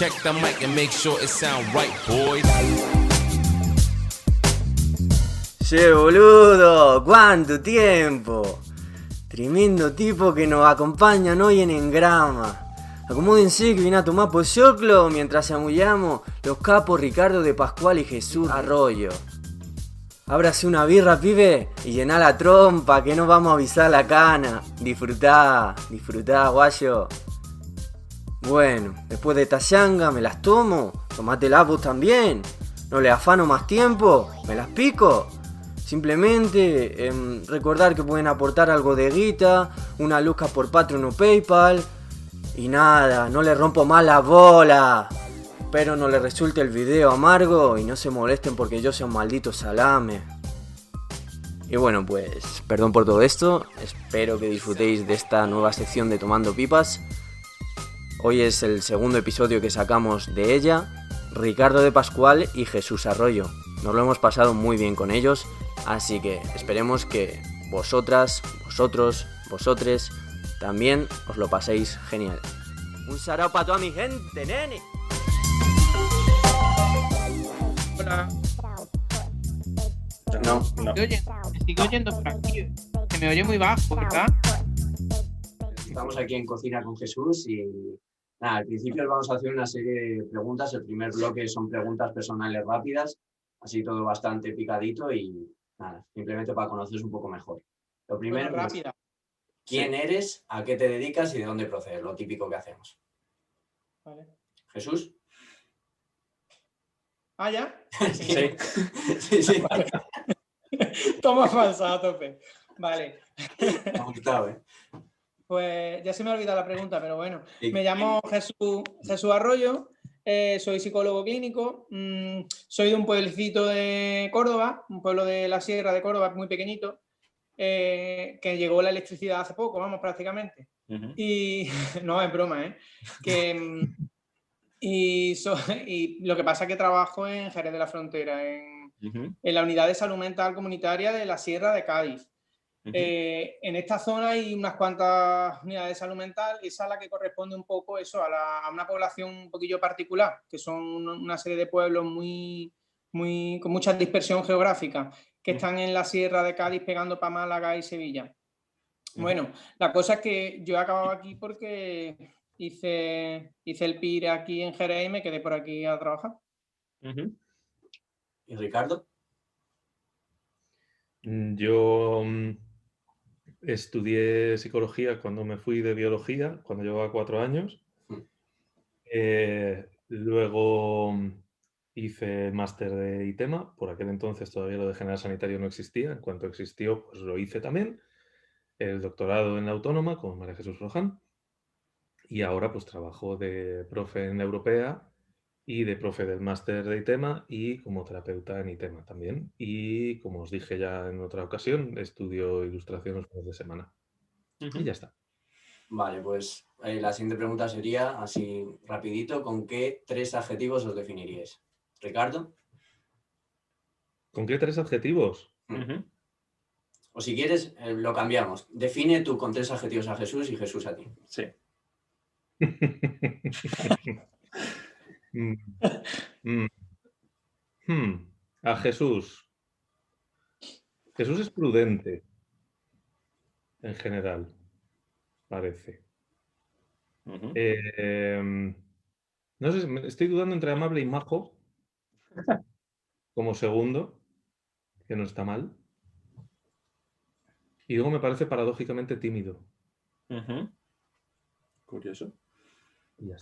Check the mic and make sure it sound right, boys. Che, boludo, ¿cuánto tiempo? Tremendo tipo que nos acompañan hoy en Engrama. Acomódense que viene a tomar pochoclo mientras amullamos los capos Ricardo de Pascual y Jesús Arroyo. Ábrase una birra, pibe, y llená la trompa, que no vamos a avisar la cana. Disfrutá, disfrutá, guayo. Bueno, después de esta yanga me las tomo, tomátela vos también. No le afano más tiempo, me las pico. Simplemente em, recordar que pueden aportar algo de guita, una luca por Patreon o PayPal. Y nada, no le rompo más la bola. Espero no le resulte el video amargo y no se molesten porque yo soy un maldito salame. Y bueno, pues perdón por todo esto, espero que disfrutéis de esta nueva sección de Tomando Pipas. Hoy es el segundo episodio que sacamos de ella, Ricardo de Pascual y Jesús Arroyo. Nos lo hemos pasado muy bien con ellos, así que esperemos que vosotras, vosotros, vosotres también os lo paséis genial. Un sarao para toda mi gente, nene. Hola. No, No. Sigo oyendo por aquí. Se me oye muy bajo, ¿verdad? Estamos aquí en Cocina con Jesús y nada, al principio os vamos a hacer una serie de preguntas. El primer bloque son preguntas personales rápidas, así todo bastante picadito y nada, simplemente para conoceros un poco mejor. Lo primero, Bueno, es, rápida. ¿quién eres, a qué te dedicas y de dónde procedes? Lo típico que hacemos. Vale. Jesús. Ah, ya. Sí. sí, sí. Toma falsa a tope. Vale. Me ha gustado, ¿eh? Pues ya se me ha olvidado la pregunta, pero bueno. Sí. Me llamo Jesús, Jesús Arroyo, eh, soy psicólogo clínico, mm, soy de un pueblecito de Córdoba, un pueblo de la Sierra de Córdoba muy pequeñito, eh, que llegó la electricidad hace poco, vamos, prácticamente. Y no, es broma, ¿eh? Que, mm, y, so- y lo que pasa es que trabajo en Jerez de la Frontera, en la unidad de salud mental comunitaria de la Sierra de Cádiz. Eh, en esta zona hay unas cuantas unidades de salud mental y esa es la que corresponde un poco eso, a, la- a una población un poquillo particular, que son un- una serie de pueblos muy, muy, con mucha dispersión geográfica, que están en la Sierra de Cádiz pegando para Málaga y Sevilla. Bueno, la cosa es que yo he acabado aquí porque hice, hice el PIR aquí en Jerez y me quedé por aquí a trabajar. ¿Y Ricardo? Mm, Yo mm, estudié psicología cuando me fui de biología, cuando llevaba cuatro años. Mm. Eh, luego mm, hice máster de ITEMA, por aquel entonces todavía lo de general sanitario no existía, en cuanto existió, pues lo hice también. El doctorado en la Autónoma con María Jesús Roján. Y ahora pues trabajo de profe en la Europea y de profe del máster de ITEMA y como terapeuta en ITEMA también. Y como os dije ya en otra ocasión, estudio ilustración los fines de semana. Y ya está. Vale, pues eh, la siguiente pregunta sería, así rapidito, ¿con qué tres adjetivos os definiríais? Ricardo, ¿Con qué tres adjetivos? O si quieres, eh, lo cambiamos. Define tú con tres adjetivos a Jesús y Jesús a ti. Sí. Mm, mm. Hmm. A Jesús. Jesús es prudente. En general. Parece. Eh, no sé, estoy dudando entre amable y majo. Como segundo, que no está mal. Y luego me parece paradójicamente tímido. Curioso.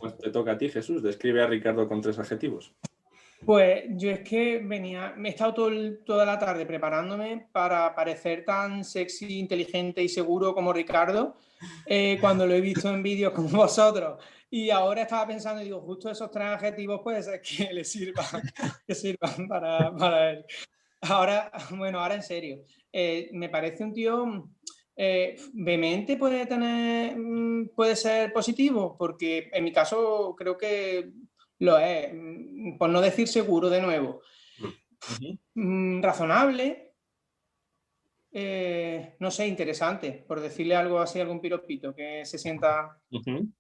Pues te toca a ti, Jesús. Describe a Ricardo con tres adjetivos. Pues yo es que venía, me he estado todo el- toda la tarde preparándome para parecer tan sexy, inteligente y seguro como Ricardo eh, cuando lo he visto en vídeos como vosotros. Y ahora estaba pensando y digo, justo esos tres adjetivos puede ser que le sirvan, que sirvan para, para él. Ahora, bueno, ahora en serio, eh, me parece un tío eh, vehemente puede tener, mm, puede ser positivo, porque en mi caso creo que lo es, mm, por no decir seguro de nuevo. Mm, razonable, eh, no sé, interesante, por decirle algo así, algún piropito, que se sienta,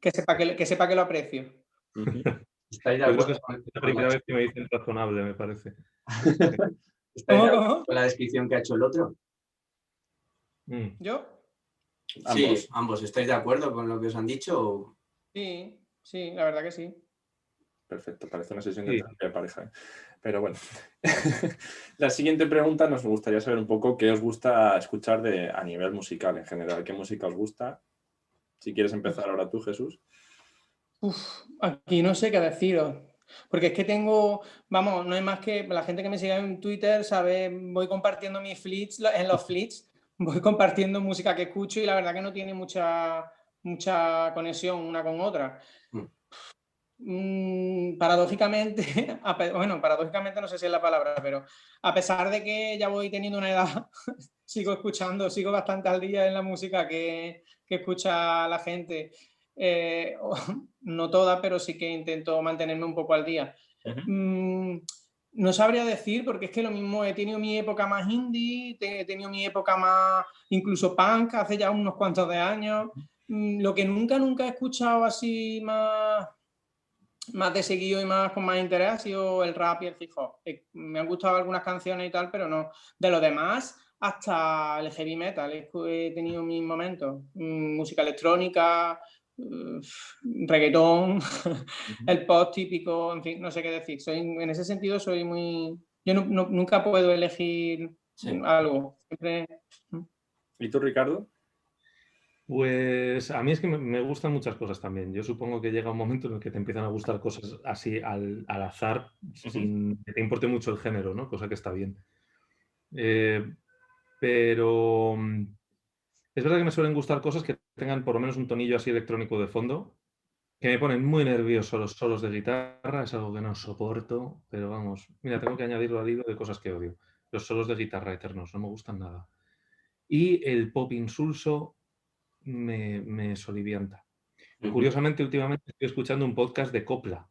que sepa que, que sepa que lo aprecio. Ujú. ¿Estáis de acuerdo que es la primera vez que me dicen razonable, me parece. estáis con la descripción que ha hecho el otro? Mm. ¿Yo? Ambos. Sí, ambos. ¿Estáis de acuerdo con lo que os han dicho? o- Sí, sí, la verdad que sí. Perfecto, parece una sesión Sí. de pareja. ¿eh? Pero bueno, la siguiente pregunta nos gustaría saber un poco qué os gusta escuchar de, a nivel musical en general. ¿Qué música os gusta? Si quieres empezar ahora tú, Jesús. Uf, aquí no sé qué deciros. Porque es que tengo, vamos, no es más que la gente que me sigue en Twitter sabe, voy compartiendo mis flits, en los flits, voy compartiendo música que escucho y la verdad que no tiene mucha, mucha conexión una con otra. Mm. Mm, paradójicamente, a bueno, paradójicamente no sé si es la palabra, pero a pesar de que ya voy teniendo una edad, sigo escuchando, sigo bastante al día en la música que, que escucha la gente. Eh, no toda, pero sí que intento mantenerme un poco al día. Ujú. Mm, no sabría decir, porque es que lo mismo, he tenido mi época más indie, he tenido mi época más incluso punk hace ya unos cuantos de años. Mm, Lo que nunca, nunca he escuchado así más, más de seguido y más con más interés ha sido el rap y el hip hop. Eh, Me han gustado algunas canciones y tal, pero no. De lo demás, hasta el heavy metal, he tenido mis momentos. Mm, Música electrónica, reggaetón, el pop típico, en fin, no sé qué decir. Soy, en ese sentido soy muy... Yo nu- nu- nunca puedo elegir Sí. algo. Siempre... ¿Y tú, Ricardo? Pues a mí es que me, me gustan muchas cosas también. Yo supongo que llega un momento en el que te empiezan a gustar cosas así al, al azar, sin que te importe mucho el género, ¿no? Cosa que está bien. Eh, pero mm, es verdad que me suelen gustar cosas que tengan por lo menos un tonillo así electrónico de fondo, que me ponen muy nervioso los solos de guitarra, es algo que no soporto, pero vamos, mira, tengo que añadirlo al hilo de cosas que odio. Los solos de guitarra eternos, no me gustan nada. Y el pop insulso me, me solivianta. Curiosamente, últimamente estoy escuchando un podcast de Copla,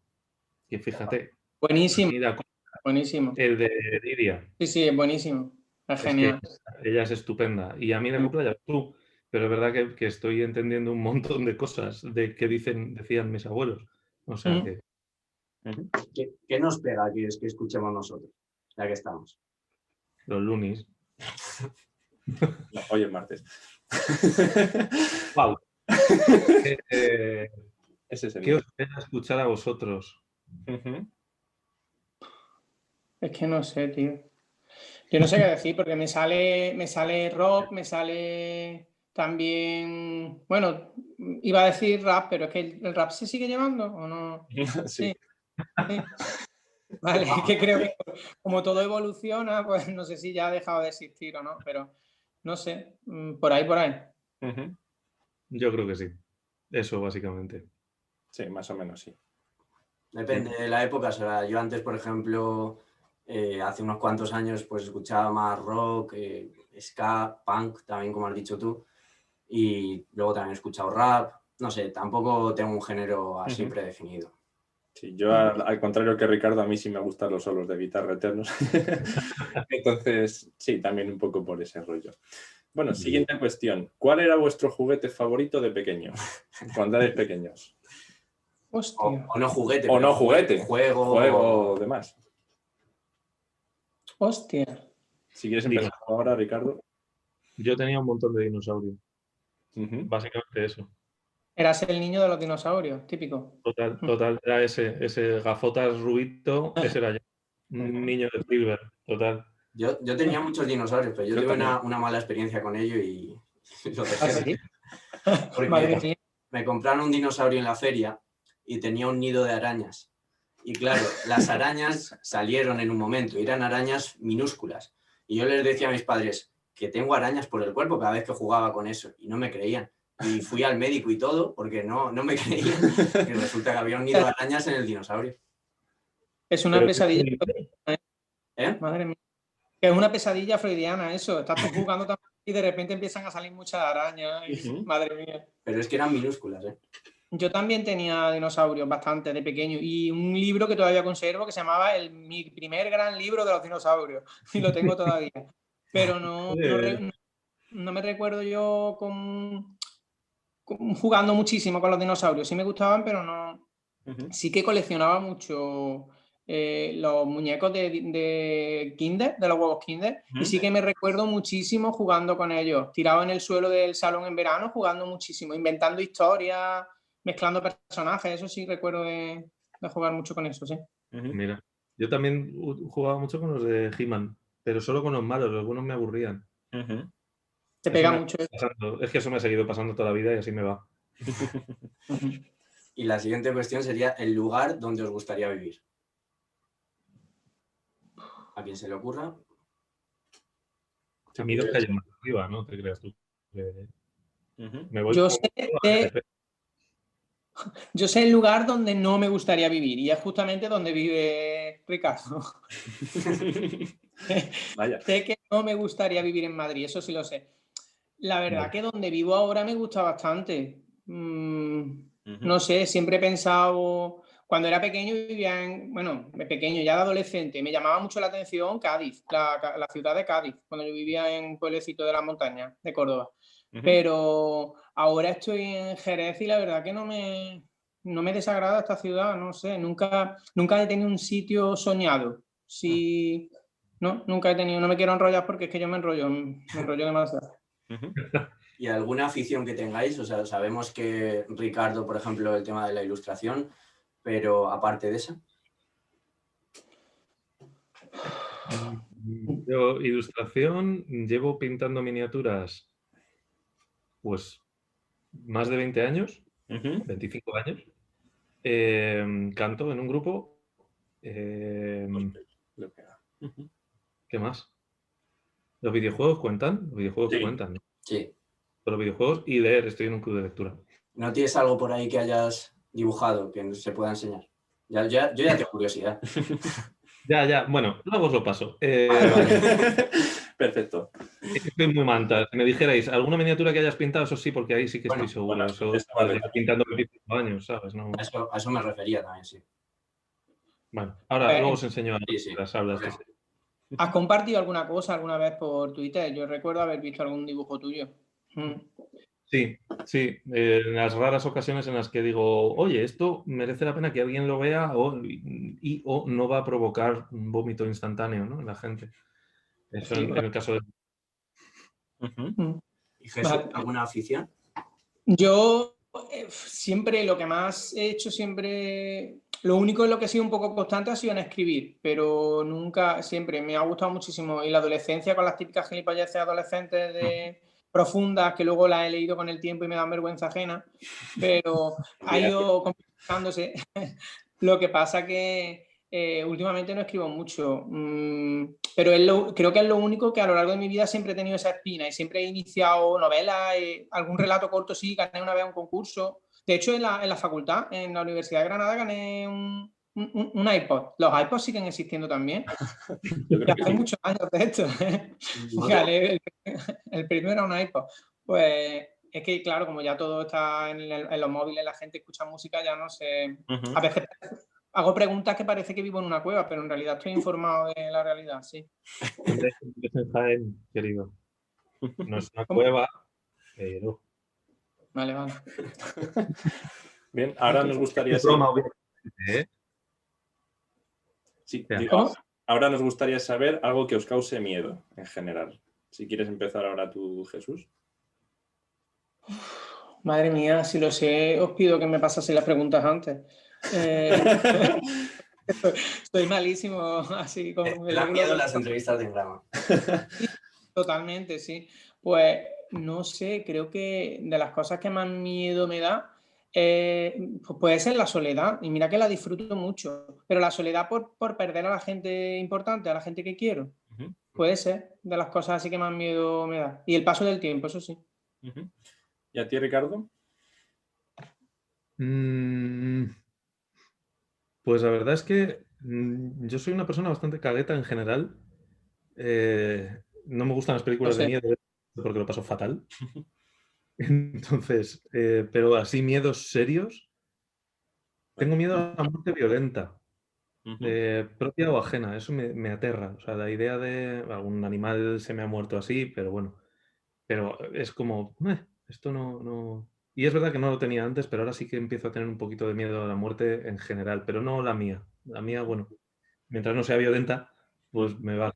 que fíjate, Buenísimo, mira, buenísimo. el de Lidia, Sí, sí, es buenísimo. Es es que genial. ella es estupenda. Y a mí de Mm. Copla ya tú, pero es verdad que, que estoy entendiendo un montón de cosas de que dicen, decían mis abuelos. O sea Mm. que ¿Qué, qué nos pega que es que escuchemos nosotros? Ya que estamos. los lunis. No, hoy es martes. Wow. Eh, es ¿Qué os pega escuchar a vosotros? Es que no sé, tío. Yo no sé qué decir porque me sale, me sale rock, me sale también, bueno, iba a decir rap, pero es que el, el rap se sigue llevando o no. Sí. Sí. Vale, es que creo que como todo evoluciona, pues no sé si ya ha dejado de existir o no, pero no sé, mm, por ahí, por ahí. Yo creo que sí. Eso, básicamente. Sí, más o menos sí. Depende de la época. o sea, yo antes, por ejemplo, eh, hace unos cuantos años, pues escuchaba más rock, eh, ska, punk, también como has dicho tú. Y luego también he escuchado rap. No sé, tampoco tengo un género así predefinido. Sí, yo al, al contrario que Ricardo, a mí sí me gustan los solos de guitarra eternos. Entonces, sí, también un poco por ese rollo. Bueno, siguiente cuestión. ¿Cuál era vuestro juguete favorito de pequeño? Cuando erais pequeños. O, Hostia, o no juguete. O no juguete. Juego. Juego o demás. Hostia. Si quieres empezar ahora, Ricardo. Yo tenía un montón de dinosaurios. Básicamente eso. Eras el niño de los dinosaurios, típico. Total, total. Era ese, ese gafotas rubito, ese era yo. Un niño de Spielberg, total. Yo, yo tenía muchos dinosaurios, pero yo, Yo tuve una, una mala experiencia con ello y lo dejé. ¿Ah, sí? Me compraron un dinosaurio en la feria y tenía un nido de arañas. Y claro, las arañas salieron en un momento, y eran arañas minúsculas. Y yo les decía a mis padres que tengo arañas por el cuerpo cada vez que jugaba con eso, y no me creían. Y fui al médico y todo, porque no, no me creían. Y resulta que había un nido de arañas en el dinosaurio. Es una Pero- pesadilla. ¿Eh? Madre mía. Es una pesadilla freudiana eso. Estás tú jugando también y de repente empiezan a salir muchas arañas. y-. Madre mía. Pero es que eran minúsculas, ¿eh? Yo también tenía dinosaurios bastante de pequeño y un libro que todavía conservo que se llamaba el, mi primer gran libro de los dinosaurios y lo tengo todavía. Pero no, no, no me recuerdo yo con, con- jugando muchísimo con los dinosaurios. Sí me gustaban, pero no, sí que coleccionaba mucho eh, los muñecos de, de Kinder, de los huevos Kinder, y sí que me recuerdo muchísimo jugando con ellos, tirado en el suelo del salón en verano, jugando muchísimo, inventando historias, mezclando personajes, eso sí recuerdo de, de jugar mucho con eso, sí. Mira, yo también jugaba mucho con los de He-Man, pero solo con los malos, algunos me aburrían. Ujú. Te pega mucho eso. Pasando- Es que eso me ha seguido pasando toda la vida y así me va. Y la siguiente cuestión sería el lugar donde os gustaría vivir. A quien se le ocurra. A mí dos calles más arriba, ¿no? Te creas tú. que Ujú. Me voy Yo sé, sé- yo sé el lugar donde no me gustaría vivir, y es justamente donde vive Ricardo. Vaya. Sé que no me gustaría vivir en Madrid, eso sí lo sé. La verdad que donde vivo ahora me gusta bastante. Mm, no sé, siempre he pensado, cuando era pequeño vivía en, bueno, pequeño, ya de adolescente, me llamaba mucho la atención Cádiz, la, ciudad de Cádiz, cuando yo vivía en un pueblecito de la montaña, de Córdoba. Pero ahora estoy en Jerez y la verdad que no me, no me desagrada esta ciudad, no sé, nunca, nunca he tenido un sitio soñado. Sí, no, nunca he tenido, no me quiero enrollar porque es que yo me enrollo, me enrollo demasiado. ¿Y alguna afición que tengáis? O sea, sabemos que Ricardo, por ejemplo, el tema de la ilustración, pero aparte de esa. Yo, ilustración, llevo pintando miniaturas, pues, más de 20 años, Ujú. 25 años. Eh, canto en un grupo. Eh, pega. Ujú. ¿Qué más? ¿Los videojuegos cuentan? Los videojuegos Sí. cuentan, ¿no? Sí. Los videojuegos y leer, estoy en un club de lectura. ¿No tienes algo por ahí que hayas dibujado que se pueda enseñar? Ya, ya- yo ya tengo curiosidad. Ya, ya, bueno, luego os lo paso. Eh, Vale, vale. Perfecto. Estoy muy manta. Si me dijerais, ¿alguna miniatura que hayas pintado? Eso sí, porque ahí sí que Bueno, estoy seguro. bueno, eso eso vale. llevo pintando 25 años, ¿sabes? No- A eso, a eso me refería también, sí. Bueno, ahora Eh, luego os enseño sí, sí. las hablas. de- ¿Has compartido alguna cosa alguna vez por Twitter? Yo recuerdo haber visto algún dibujo tuyo. Mm. Sí, sí, eh, en las raras ocasiones en las que digo, oye, esto merece la pena que alguien lo vea o, y, y- o no va a provocar un vómito instantáneo ¿no? en la gente. Eso en, en el caso de... Ujú. ¿Y Jesús, Vale. alguna afición? Yo eh, siempre lo que más he hecho siempre, lo único en lo que he sido un poco constante ha sido en escribir, pero nunca, siempre me ha gustado muchísimo. Y la adolescencia con las típicas gilipolleces adolescentes de profundas que luego las he leído con el tiempo y me dan vergüenza ajena, pero ha ido complicándose. lo que pasa que eh, últimamente no escribo mucho, mm, pero es lo- creo que es lo único que a lo largo de mi vida siempre he tenido esa espina y siempre he iniciado novelas, eh, algún relato corto sí, gané una vez un concurso. De hecho, en la, en la facultad, en la Universidad de Granada, gané un, un- un- iPod. Los iPods siguen existiendo también. Yo creo que hace sí. muchos años de esto. ¿eh? El, el primero era un iPod. Pues es que, claro, como ya todo está en, el- en los móviles, la gente escucha música, ya no sé. Ujú. A veces hago preguntas que parece que vivo en una cueva, pero en realidad estoy informado de la realidad, sí. Querido. No es una ¿Cómo? cueva, pero... Vale, vale. Bien, ahora nos gustaría broma, ¿eh? sí, ahora nos gustaría saber algo que os cause miedo en general. Si quieres empezar ahora tú, Jesús. Madre mía, si lo sé, os pido que me pasaseis las preguntas antes. Eh, Estoy malísimo así con dan miedo las entrevistas de Engrama. Totalmente, sí. Pues no sé, creo que de las cosas que más miedo me da eh, pues puede ser la soledad. Y mira que la disfruto mucho, pero la soledad por, por perder a la gente importante, a la gente que quiero. Puede ser de las cosas así que más miedo me da. Y el paso del tiempo, eso sí. ¿Y a ti, Ricardo? Mm, Pues la verdad es que mm, yo soy una persona bastante cagueta en general. Eh, no me gustan las películas de miedo porque lo paso fatal. Entonces, eh, pero así miedos serios. Tengo miedo a la muerte violenta, eh, propia o ajena. Eso me, me aterra. O sea, la idea de algún animal se me ha muerto así, pero bueno. Pero es como, "Eh, esto no, no, Y es verdad que no lo tenía antes, pero ahora sí que empiezo a tener un poquito de miedo a la muerte en general, pero no la mía. La mía, bueno, mientras no sea violenta, pues me va.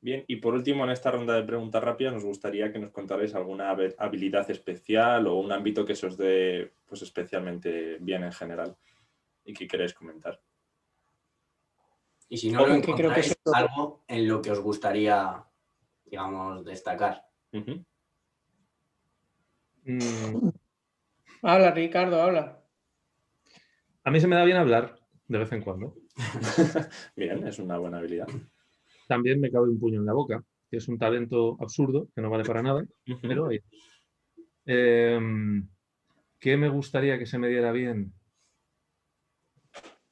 Bien, y por último, en esta ronda de preguntas rápidas, nos gustaría que nos contarais alguna habilidad especial o un ámbito que se os dé pues, especialmente bien en general y que queréis comentar. Y si no, lo creo que algo en lo que os gustaría, digamos, destacar. Mm. Habla, Ricardo, habla. A mí se me da bien hablar de vez en cuando. bien, es una buena habilidad. También me cabe un puño en la boca, que es un talento absurdo, que no vale para nada, pero em, ¿Qué me gustaría que se me diera bien?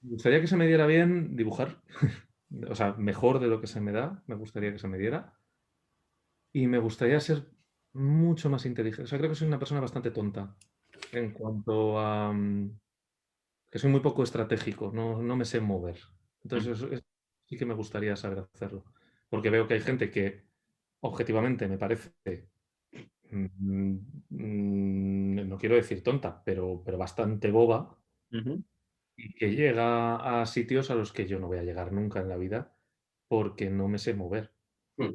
Me gustaría que se me diera bien dibujar. o sea, mejor de lo que se me da, me gustaría que se me diera. Y me gustaría ser mucho más inteligente. O sea, creo que soy una persona bastante tonta en cuanto a mm, que soy muy poco estratégico, no, me sé mover. Entonces, eso, sí que me gustaría saber hacerlo. Porque veo que hay gente que objetivamente me parece, mm, mm, no quiero decir tonta, pero, pero bastante boba, y que llega a sitios a los que yo no voy a llegar nunca en la vida porque no me sé mover.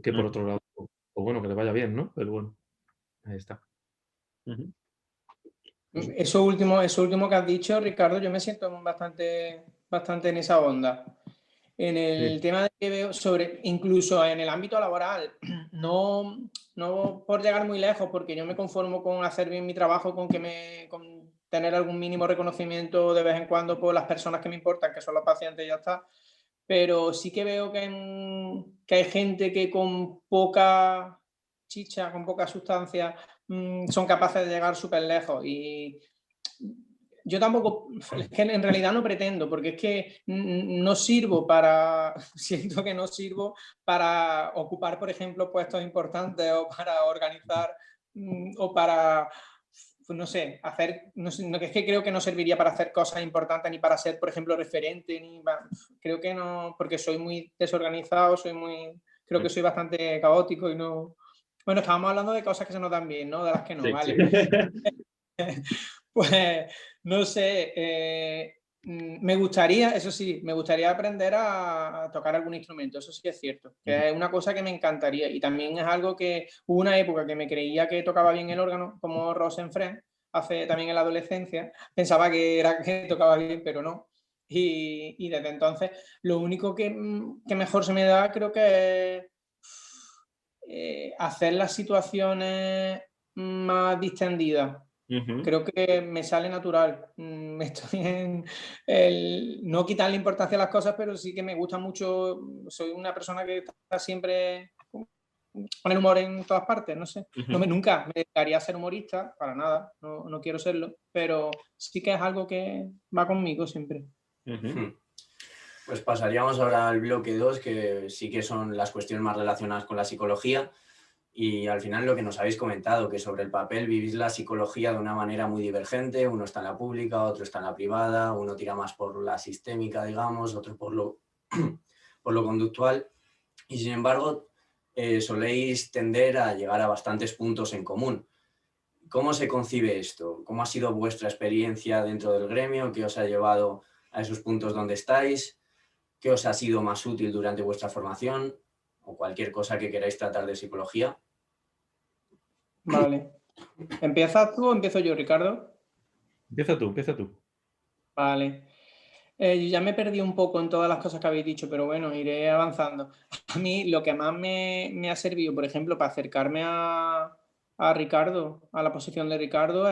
Que por otro lado, o bueno, que le vaya bien, ¿no? Pero bueno. Ahí está. Eso último, eso último que has dicho, Ricardo, yo me siento bastante, bastante en esa onda. En el tema de que veo sobre, incluso en el ámbito laboral, no, no por llegar muy lejos, porque yo me conformo con hacer bien mi trabajo, con que me, con tener algún mínimo reconocimiento de vez en cuando por las personas que me importan, que son los pacientes y ya está. Pero sí que veo que, que hay gente que con poca chicha, con poca sustancia, mm, son capaces de llegar súper lejos. Y yo tampoco, es que en realidad no pretendo, porque es que no sirvo para, siento que no sirvo para ocupar, por ejemplo, puestos importantes o para organizar mm, o para, pues no sé, hacer, no, es que creo que no serviría para hacer cosas importantes ni para ser, por ejemplo, referente, ni creo que no, porque soy muy desorganizado, soy muy, creo que soy bastante caótico y no, bueno, estábamos hablando de cosas que se nos dan bien, ¿no? De las que no, vale. pues, no sé, eh, mm, me gustaría, eso sí, me gustaría aprender a, tocar algún instrumento, eso sí es cierto, que es una cosa que me encantaría y también es algo que hubo una época que me creía que tocaba bien el órgano, como Rosenfred, hace también en la adolescencia, pensaba que era que tocaba bien, pero no. Y, desde entonces, lo único que, mm, que mejor se me da creo que es eh, hacer las situaciones más distendidas. Creo que me sale natural. Mm, estoy en el, no quitarle importancia a las cosas, pero sí que me gusta mucho. Soy una persona que está siempre con el humor en todas partes, no sé. no me, nunca me dedicaría a ser humorista, para nada, no, no, quiero serlo, pero sí que es algo que va conmigo siempre. Pues pasaríamos ahora al bloque 2, que sí que son las cuestiones más relacionadas con la psicología. Y al final lo que nos habéis comentado, que sobre el papel vivís la psicología de una manera muy divergente, uno está en la pública, otro está en la privada, uno tira más por la sistémica, digamos, otro por lo, por lo conductual. Y sin embargo, eh, soléis tender a llegar a bastantes puntos en común. ¿Cómo se concibe esto? ¿Cómo ha sido vuestra experiencia dentro del gremio? ¿Qué os ha llevado a esos puntos donde estáis? ¿Qué os ha sido más útil durante vuestra formación? O cualquier cosa que queráis tratar de psicología. Vale. ¿Empiezas tú o empiezo yo, Ricardo? Empieza tú, empieza tú. Vale. Eh, ya me perdí un poco en todas las cosas que habéis dicho, pero bueno, iré avanzando. A mí lo que más me, ha servido, por ejemplo, para acercarme a, Ricardo, a la posición de Ricardo,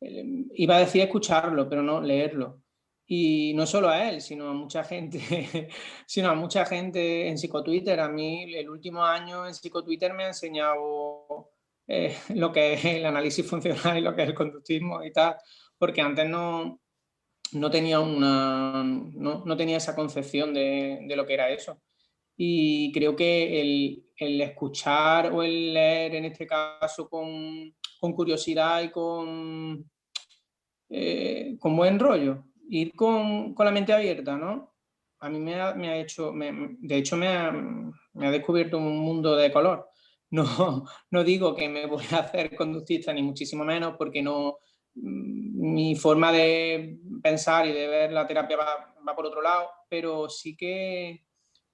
iba a decir escucharlo, pero no leerlo. Y no solo a él, sino a mucha gente, sino a mucha gente en psicotwitter. A mí el último año en psicotwitter me ha enseñado eh, lo que es el análisis funcional y lo que es el conductismo y tal, porque antes no, no tenía, una, no, no tenía esa concepción de, de, lo que era eso. Y creo que el, el, escuchar o el leer, en este caso, con, con curiosidad y con, eh, con buen rollo, ir con, con, la mente abierta, ¿no? A mí me ha, me ha hecho, de hecho me ha, me ha, descubierto un mundo de color. no, no digo que me voy a hacer conductista, ni muchísimo menos, porque no, mm, mi forma de pensar y de ver la terapia va, va por otro lado, pero sí que,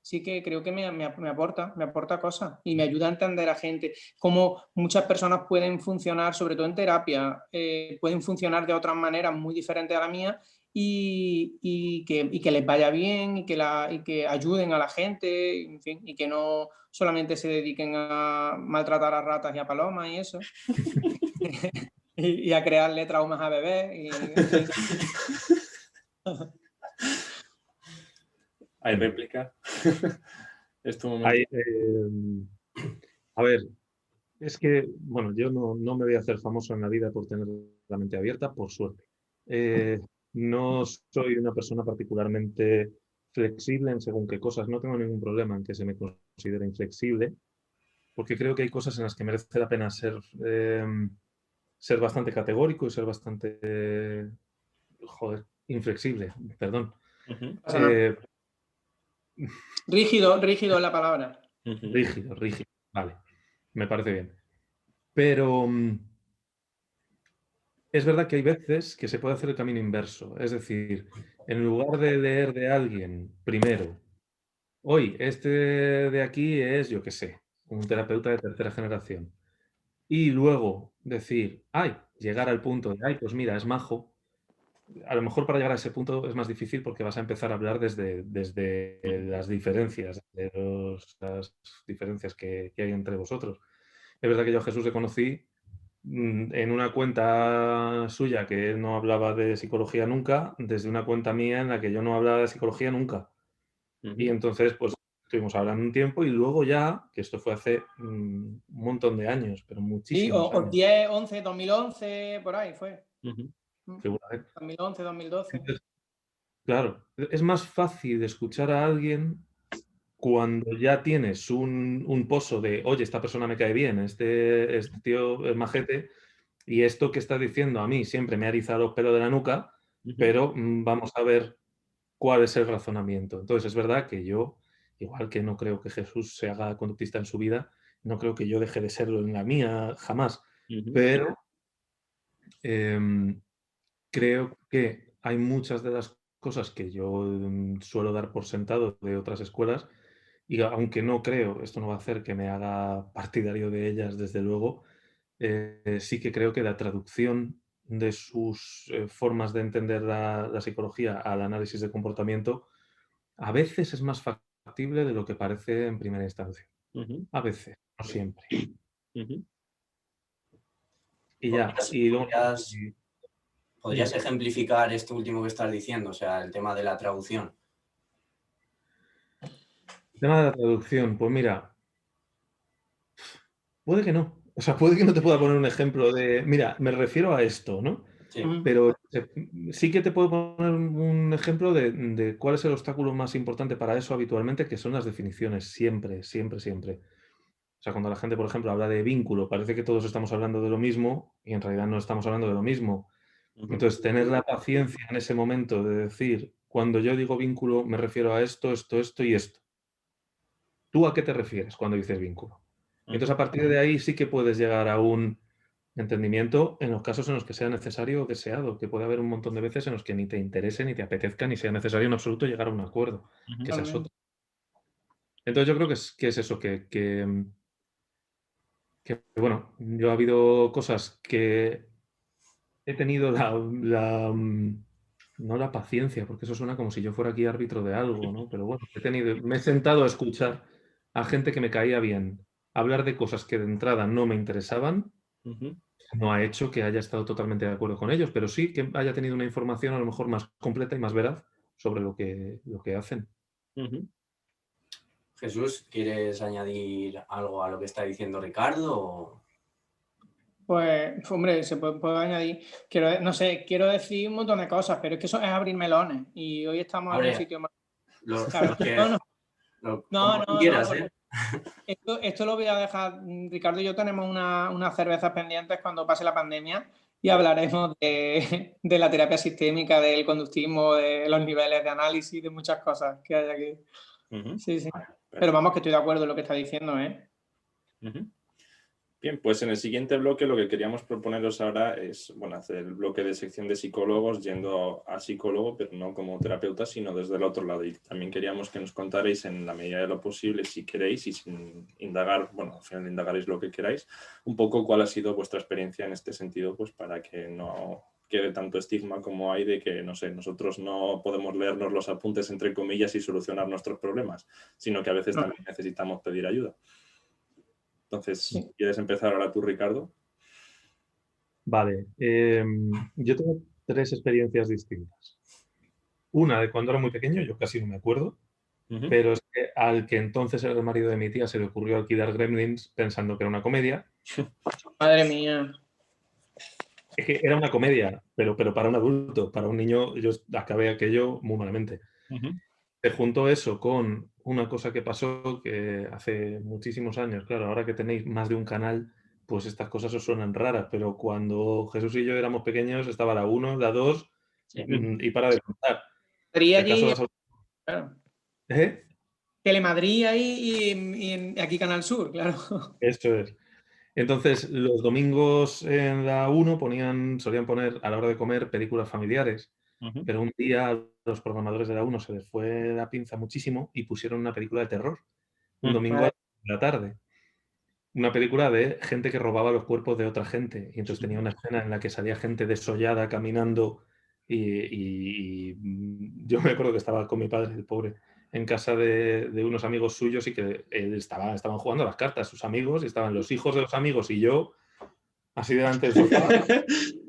sí que creo que me, me, me, aporta, me aporta cosas y me ayuda a entender a gente, cómo muchas personas pueden funcionar, sobre todo en terapia, eh, pueden funcionar de otras maneras muy diferentes a la mía y, y, que, y, que, les vaya bien y que, la, y que ayuden a la gente, en fin, y que no solamente se dediquen a maltratar a ratas y a palomas y eso. y, y, a crearle traumas a bebés. ¿Hay réplica? es tu momento. Hay, eh, a ver, es que, bueno, yo no, no, me voy a hacer famoso en la vida por tener la mente abierta, por suerte. Eh, no soy una persona particularmente flexible en según qué cosas. No tengo ningún problema en que se me considere inflexible, porque creo que hay cosas en las que merece la pena ser, eh, ser bastante categórico y ser bastante, joder, inflexible, perdón. Uh -huh. eh, rígido, rígido es la palabra. Uh -huh. Rígido, rígido, vale, me parece bien. Pero es verdad que hay veces que se puede hacer el camino inverso. Es decir, en lugar de leer de alguien primero, hoy este de aquí es, yo qué sé, un terapeuta de tercera generación. Y luego decir, ay, llegar al punto de, ay, pues mira, es majo. A lo mejor para llegar a ese punto es más difícil porque vas a empezar a hablar desde, desde las diferencias, de las diferencias que, hay entre vosotros. Es verdad que yo a Jesús le conocí en una cuenta suya que no hablaba de psicología nunca, desde una cuenta mía en la que yo no hablaba de psicología nunca. Uh -huh. Y entonces, pues estuvimos hablando un tiempo y luego ya, que esto fue hace mm, un montón de años, pero muchísimo. Sí, o, o 10, 11, 2011, por ahí fue. Uh -huh. 2011, 2012. Entonces, claro, es más fácil escuchar a alguien cuando ya tienes un, un, pozo de, oye, esta persona me cae bien, este, este tío es majete, y esto que está diciendo a mí siempre me ha erizado los pelos de la nuca, uh -huh. pero mm, vamos a ver cuál es el razonamiento. Entonces, es verdad que yo, igual que no creo que Jesús se haga conductista en su vida, no creo que yo deje de serlo en la mía jamás, uh -huh. pero eh, creo que hay muchas de las cosas que yo mm, suelo dar por sentado de otras escuelas y aunque no creo, esto no va a hacer que me haga partidario de ellas, desde luego, eh, sí que creo que la traducción de sus eh, formas de entender la, la, psicología al análisis de comportamiento a veces es más factible de lo que parece en primera instancia. Uh -huh. A veces, no siempre. Uh -huh. Y ya. Y luego, ¿Podrías, ¿Podrías ejemplificar esto último que estás diciendo? O sea, el tema de la traducción tema de la traducción, pues mira, puede que no. O sea, puede que no te pueda poner un ejemplo de, mira, me refiero a esto, ¿no? Sí. Pero sí que te puedo poner un ejemplo de, de, cuál es el obstáculo más importante para eso habitualmente, que son las definiciones, siempre, siempre, siempre. O sea, cuando la gente, por ejemplo, habla de vínculo, parece que todos estamos hablando de lo mismo y en realidad no estamos hablando de lo mismo. Entonces, tener la paciencia en ese momento de decir, cuando yo digo vínculo, me refiero a esto, esto, esto y esto. ¿Tú a qué te refieres cuando dices vínculo? Entonces, a partir de ahí sí que puedes llegar a un entendimiento en los casos en los que sea necesario o deseado, que puede haber un montón de veces en los que ni te interese, ni te apetezca, ni sea necesario en absoluto llegar a un acuerdo. Uh -huh. que es eso. Entonces, yo creo que es, que es eso, que, que, que, bueno, yo ha habido cosas que he tenido la, la no la paciencia, porque eso suena como si yo fuera aquí árbitro de algo, ¿no? Pero bueno, he tenido, me he sentado a escuchar a gente que me caía bien, hablar de cosas que de entrada no me interesaban, uh -huh. no ha hecho que haya estado totalmente de acuerdo con ellos, pero sí que haya tenido una información a lo mejor más completa y más veraz sobre lo que, lo que hacen. Uh -huh. Jesús, ¿quieres añadir algo a lo que está diciendo Ricardo? O... Pues, hombre, se puede, puede, añadir. Quiero, no sé, quiero decir un montón de cosas, pero es que eso es abrir melones. Y hoy estamos en un sitio más. Lo, claro, que... no, no, lo, no, no, quieras, no, ¿eh? esto, esto, lo voy a dejar. Ricardo y yo tenemos unas una cervezas pendientes cuando pase la pandemia y hablaremos de, de, la terapia sistémica, del conductismo, de los niveles de análisis, de muchas cosas que hay aquí. Uh -huh. Sí, sí. Pero vamos, que estoy de acuerdo en lo que está diciendo, ¿eh? Uh -huh. Bien, pues en el siguiente bloque lo que queríamos proponeros ahora es bueno, hacer el bloque de sección de psicólogos yendo a psicólogo, pero no como terapeuta, sino desde el otro lado. Y también queríamos que nos contarais en la medida de lo posible, si queréis, y sin indagar, bueno, al final indagaréis lo que queráis, un poco cuál ha sido vuestra experiencia en este sentido, pues para que no quede tanto estigma como hay de que, no sé, nosotros no podemos leernos los apuntes entre comillas y solucionar nuestros problemas, sino que a veces también necesitamos pedir ayuda. Entonces, ¿quieres empezar ahora tú, Ricardo? Vale, em, yo tengo tres experiencias distintas. Una de cuando era muy pequeño, yo casi no me acuerdo, pero es que al que entonces era el marido de mi tía se le ocurrió alquilar Gremlins pensando que era una comedia. Madre mía. Es que era una comedia, pero, pero para un adulto, para un niño, yo acabé aquello muy malamente. Se juntó eso con una cosa que pasó que hace muchísimos años, claro, ahora que tenéis más de un canal, pues estas cosas os suenan raras, pero cuando Jesús y yo éramos pequeños estaba la 1, la 2 mm, y para de contar. allí... ¿Eh? Telemadrid ahí y, aquí Canal Sur, claro. Eso es. Entonces, los domingos en la 1 ponían, solían poner a la hora de comer películas familiares. Pero un día los programadores de la 1 se les fue la pinza muchísimo y pusieron una película de terror, un mm, domingo a la tarde. Una película de gente que robaba los cuerpos de otra gente. Y entonces tenía una escena en la que salía gente desollada caminando y, mm, yo me acuerdo que estaba con mi padre, el pobre, en casa de, unos amigos suyos y que él estaba, estaban jugando las cartas, sus amigos, y estaban los hijos de los amigos y yo así delante del sofá.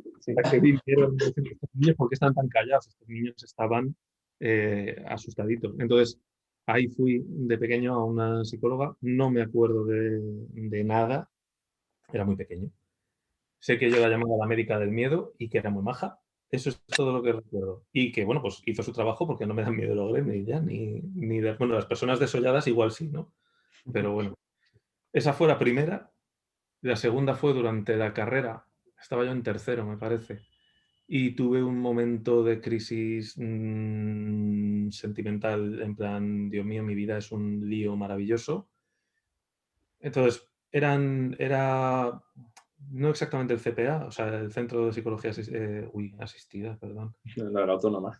niños, ¿por qué están tan callados? Estos niños estaban eh, asustaditos. Entonces, ahí fui de pequeño a una psicóloga, no me acuerdo de, nada, era muy pequeño. Sé que yo la llamaba la médica del miedo y que era muy maja. Eso es todo lo que recuerdo. Y que, bueno, pues hizo su trabajo porque no me dan miedo los gremios ya, ni, ni de, bueno, las personas desolladas igual sí, ¿no? Pero bueno, esa fue la primera. La segunda fue durante la carrera estaba yo en tercero, me parece. Y tuve un momento de crisis mm, sentimental, en plan, Dios mío, mi vida es un lío maravilloso. Entonces, eran, era no exactamente el CPA, o sea, el Centro de Psicología eh, Asistida, perdón. La, la autónoma.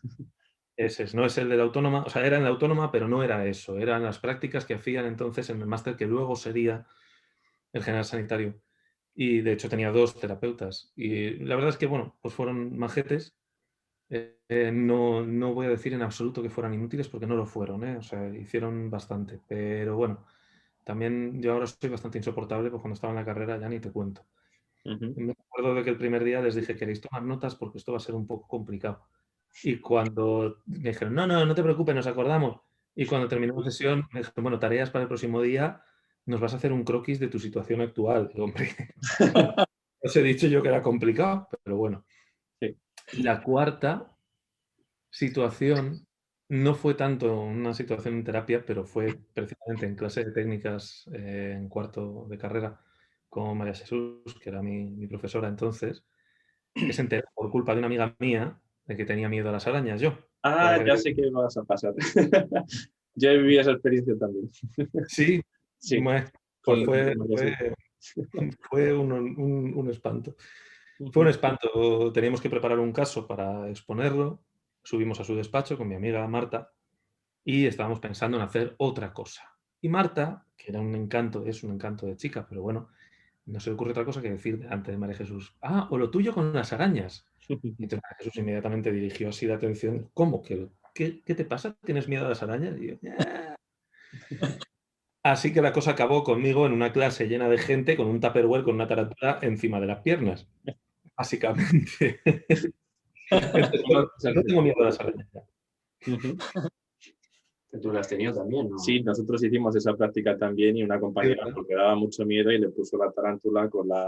Ese es, no es el de la autónoma, o sea, era en la autónoma, pero no era eso, eran las prácticas que hacían entonces en el máster que luego sería el general sanitario. Y de hecho tenía dos terapeutas. Y la verdad es que, bueno, pues fueron majetes. Eh, eh, no, no, voy a decir en absoluto que fueran inútiles porque no lo fueron, ¿eh? o sea, hicieron bastante. Pero bueno, también yo ahora soy bastante insoportable, porque cuando estaba en la carrera ya ni te cuento. Me acuerdo de que el primer día les dije, ¿queréis tomar notas? Porque esto va a ser un poco complicado. Y cuando me dijeron, no, no, no te preocupes, nos acordamos. Y cuando terminó la sesión, me dijeron, bueno, tareas para el próximo día, nos vas a hacer un croquis de tu situación actual. Hombre, os he dicho yo que era complicado, pero bueno. La cuarta situación no fue tanto una situación en terapia, pero fue precisamente en clase de técnicas eh, en cuarto de carrera con María Jesús, que era mi, profesora entonces, que se enteró por culpa de una amiga mía de que tenía miedo a las arañas yo. Ah, ya sé que vas a pasar. yo he vivido esa experiencia también. sí, Sí, pues fue, fue, un, espanto. Fue un espanto. Teníamos que preparar un caso para exponerlo. Subimos a su despacho con mi amiga Marta y estábamos pensando en hacer otra cosa. Y Marta, que era un encanto, es un encanto de chica, pero bueno, no se le ocurre otra cosa que decir ante de María Jesús, ah, o lo tuyo con las arañas. Y entonces María Jesús inmediatamente dirigió así la atención, ¿cómo? ¿Qué, qué, te pasa? ¿Tienes miedo a las arañas? Y yo, Así que la cosa acabó conmigo en una clase llena de gente con un tupperware con una tarántula encima de las piernas. Básicamente. no, tengo miedo a las arañas. Tú la has tenido también, ¿no? Sí, nosotros hicimos esa práctica también y una compañera porque daba mucho miedo y le puso la tarántula con la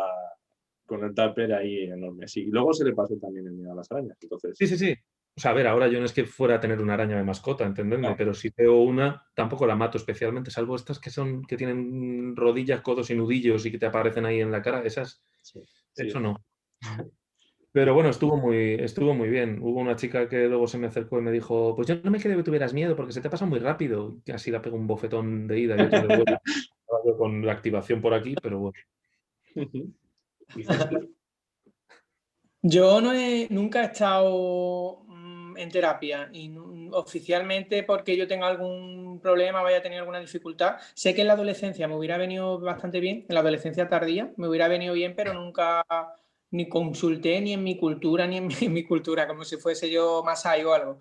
con el tupper ahí enorme. Sí, y luego se le pasó también el miedo a las arañas. Entonces... Sí, sí, sí. O sea, a ver, ahora yo no es que fuera a tener una araña de mascota, entendedme, pero si veo una, tampoco la mato especialmente, salvo estas que son, que tienen rodillas, codos y nudillos y que te aparecen ahí en la cara, esas, eso no. Pero bueno, estuvo muy, estuvo muy bien. Hubo una chica que luego se me acercó y me dijo, pues yo no me quería que tuvieras miedo porque se te pasa muy rápido. Y así la pego un bofetón de ida y otro de vuelta. con la activación por aquí, pero bueno. Yo no he, nunca he estado en terapia y oficialmente porque yo tenga algún problema, vaya a tener alguna dificultad. Sé que en la adolescencia me hubiera venido bastante bien, en la adolescencia tardía me hubiera venido bien, pero nunca ni consulté ni en mi cultura ni en mi, cultura, como si fuese yo más o algo.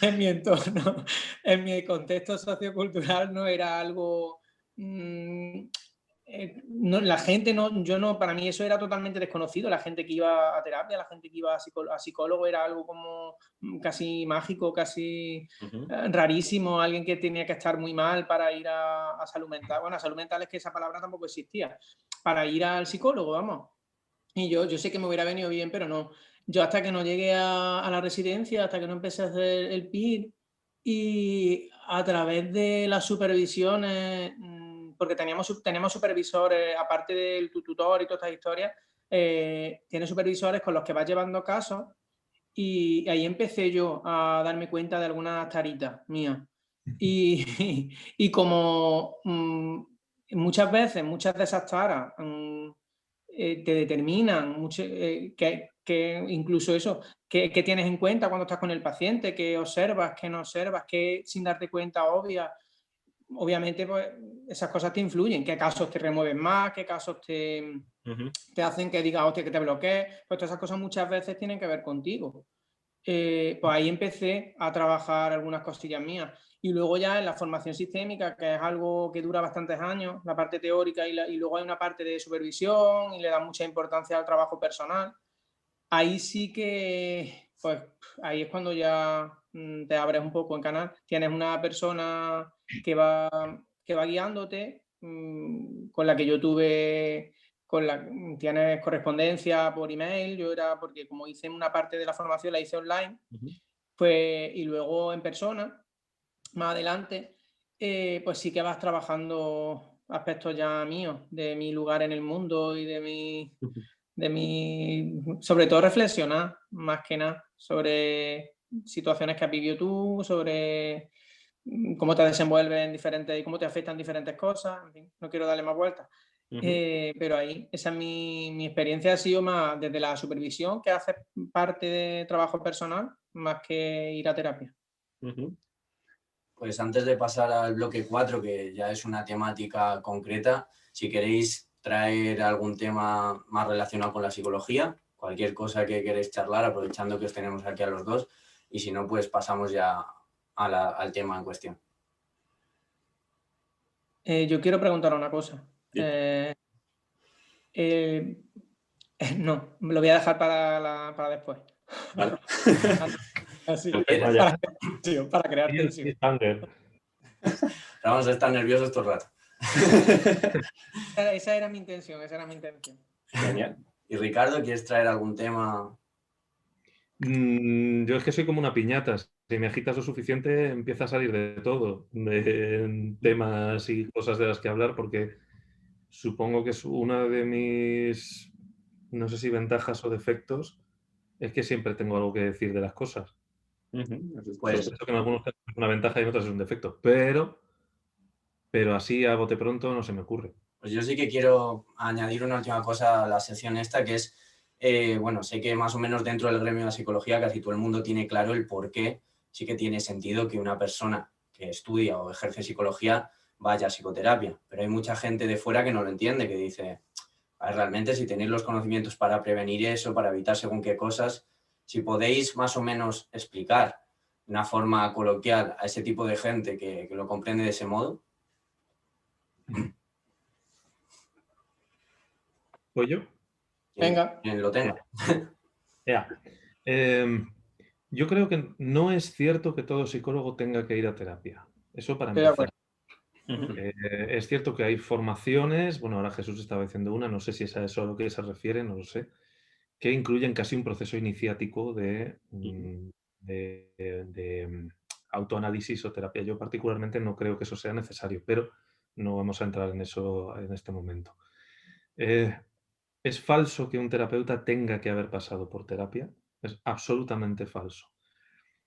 en, mi, entorno, en mi contexto sociocultural no era algo... Eh, no, la gente no, yo no, para mí eso era totalmente desconocido, la gente que iba a terapia, la gente que iba a, psicólogo, era algo como mm, casi mágico, casi eh, rarísimo, alguien que tenía que estar muy mal para ir a, salud mental, bueno, a salud mental es que esa palabra tampoco existía, para ir al psicólogo, vamos. Y yo, yo sé que me hubiera venido bien, pero no. Yo hasta que no llegué a, la residencia, hasta que no empecé a hacer el PIR y a través de las supervisiones mm, porque teníamos, tenemos supervisores, aparte del tutor y todas estas historias, eh, tiene supervisores con los que vas llevando casos y ahí empecé yo a darme cuenta de algunas taritas mías. Y, y, como mm, muchas veces, muchas de esas taras mm, eh, te determinan mucho, eh, que, que, incluso eso, que, que, tienes en cuenta cuando estás con el paciente, que observas, que no observas, que sin darte cuenta obvia obviamente pues, esas cosas te influyen, qué casos te remueven más, qué casos te, te hacen que digas, hostia, que te bloquees, pues todas esas cosas muchas veces tienen que ver contigo. Eh, pues ahí empecé a trabajar algunas cosillas mías. Y luego ya en la formación sistémica, que es algo que dura bastantes años, la parte teórica y, y luego hay una parte de supervisión y le da mucha importancia al trabajo personal. Ahí sí que, pues ahí es cuando ya te abres un poco en canal. Tienes una persona que va, que va guiándote, mm, con la que yo tuve, con la, tienes correspondencia por email, yo era, porque como hice una parte de la formación, la hice online, pues, y luego en persona, más adelante, eh, pues sí que vas trabajando aspectos ya míos, de mi lugar en el mundo y de mi, de mi, sobre todo reflexionar, más que nada, sobre situaciones que has vivido tú, sobre Mm, cómo te desenvuelves en diferentes y cómo te afectan diferentes cosas. no quiero darle más vueltas. Eh, pero ahí, esa es mi, mi, experiencia, ha sido más desde la supervisión, que hace parte de trabajo personal, más que ir a terapia. Pues antes de pasar al bloque 4, que ya es una temática concreta, si queréis traer algún tema más relacionado con la psicología, cualquier cosa que queréis charlar, aprovechando que os tenemos aquí a los dos, y si no, pues pasamos ya al tema en cuestión. Eh, yo quiero preguntar una cosa. Eh, eh, no, lo voy a dejar para, para después. Así, para, para, crear tensión. Vamos a estar nerviosos todo el rato. esa era mi intención, esa era mi intención. Genial. ¿Y Ricardo, quieres traer algún tema? Mm, yo es que soy como una piñata si me agitas lo suficiente, empieza a salir de todo, de temas y cosas de las que hablar, porque supongo que es una de mis, no sé si ventajas o defectos, es que siempre tengo algo que decir de las cosas. Pues que en algunos casos es una ventaja y en otros es un defecto, pero, pero así a bote pronto no se me ocurre. Pues yo sí que quiero añadir una última cosa a la sesión esta, que es, eh, bueno, sé que más o menos dentro del gremio de la psicología casi todo el mundo tiene claro el por qué sí que tiene sentido que una persona que estudia o ejerce psicología vaya a psicoterapia. Pero hay mucha gente de fuera que no lo entiende, que dice, realmente si tenéis los conocimientos para prevenir eso, para evitar según qué cosas, si podéis más o menos explicar de una forma coloquial a ese tipo de gente que, lo comprende de ese modo. ¿Voy yo? Venga. Quien lo tenga. Ya. Em, yo creo que no es cierto que todo psicólogo tenga que ir a terapia. Eso para empezar. Eh, es cierto que hay formaciones, bueno, ahora Jesús estaba diciendo una, no sé si es a eso a lo que se refiere, no lo sé, que incluyen casi un proceso iniciático de, mm, de, mm, autoanálisis o terapia. Yo particularmente no creo que eso sea necesario, pero no vamos a entrar en eso en este momento. Eh, es falso que un terapeuta tenga que haber pasado por terapia. Es absolutamente falso.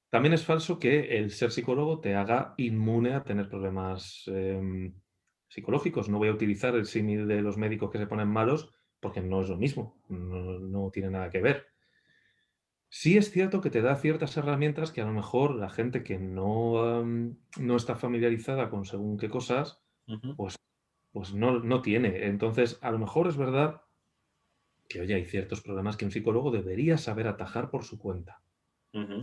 También es falso que el ser psicólogo te haga inmune a tener problemas em, psicológicos. No voy a utilizar el símil de los médicos que se ponen malos porque no es lo mismo, no, no tiene nada que ver. Sí es cierto que te da ciertas herramientas que a lo mejor la gente que no, am, no está familiarizada con según qué cosas, pues, pues no, no tiene. Entonces, a lo mejor es verdad que, oye, hay ciertos problemas que un psicólogo debería saber atajar por su cuenta.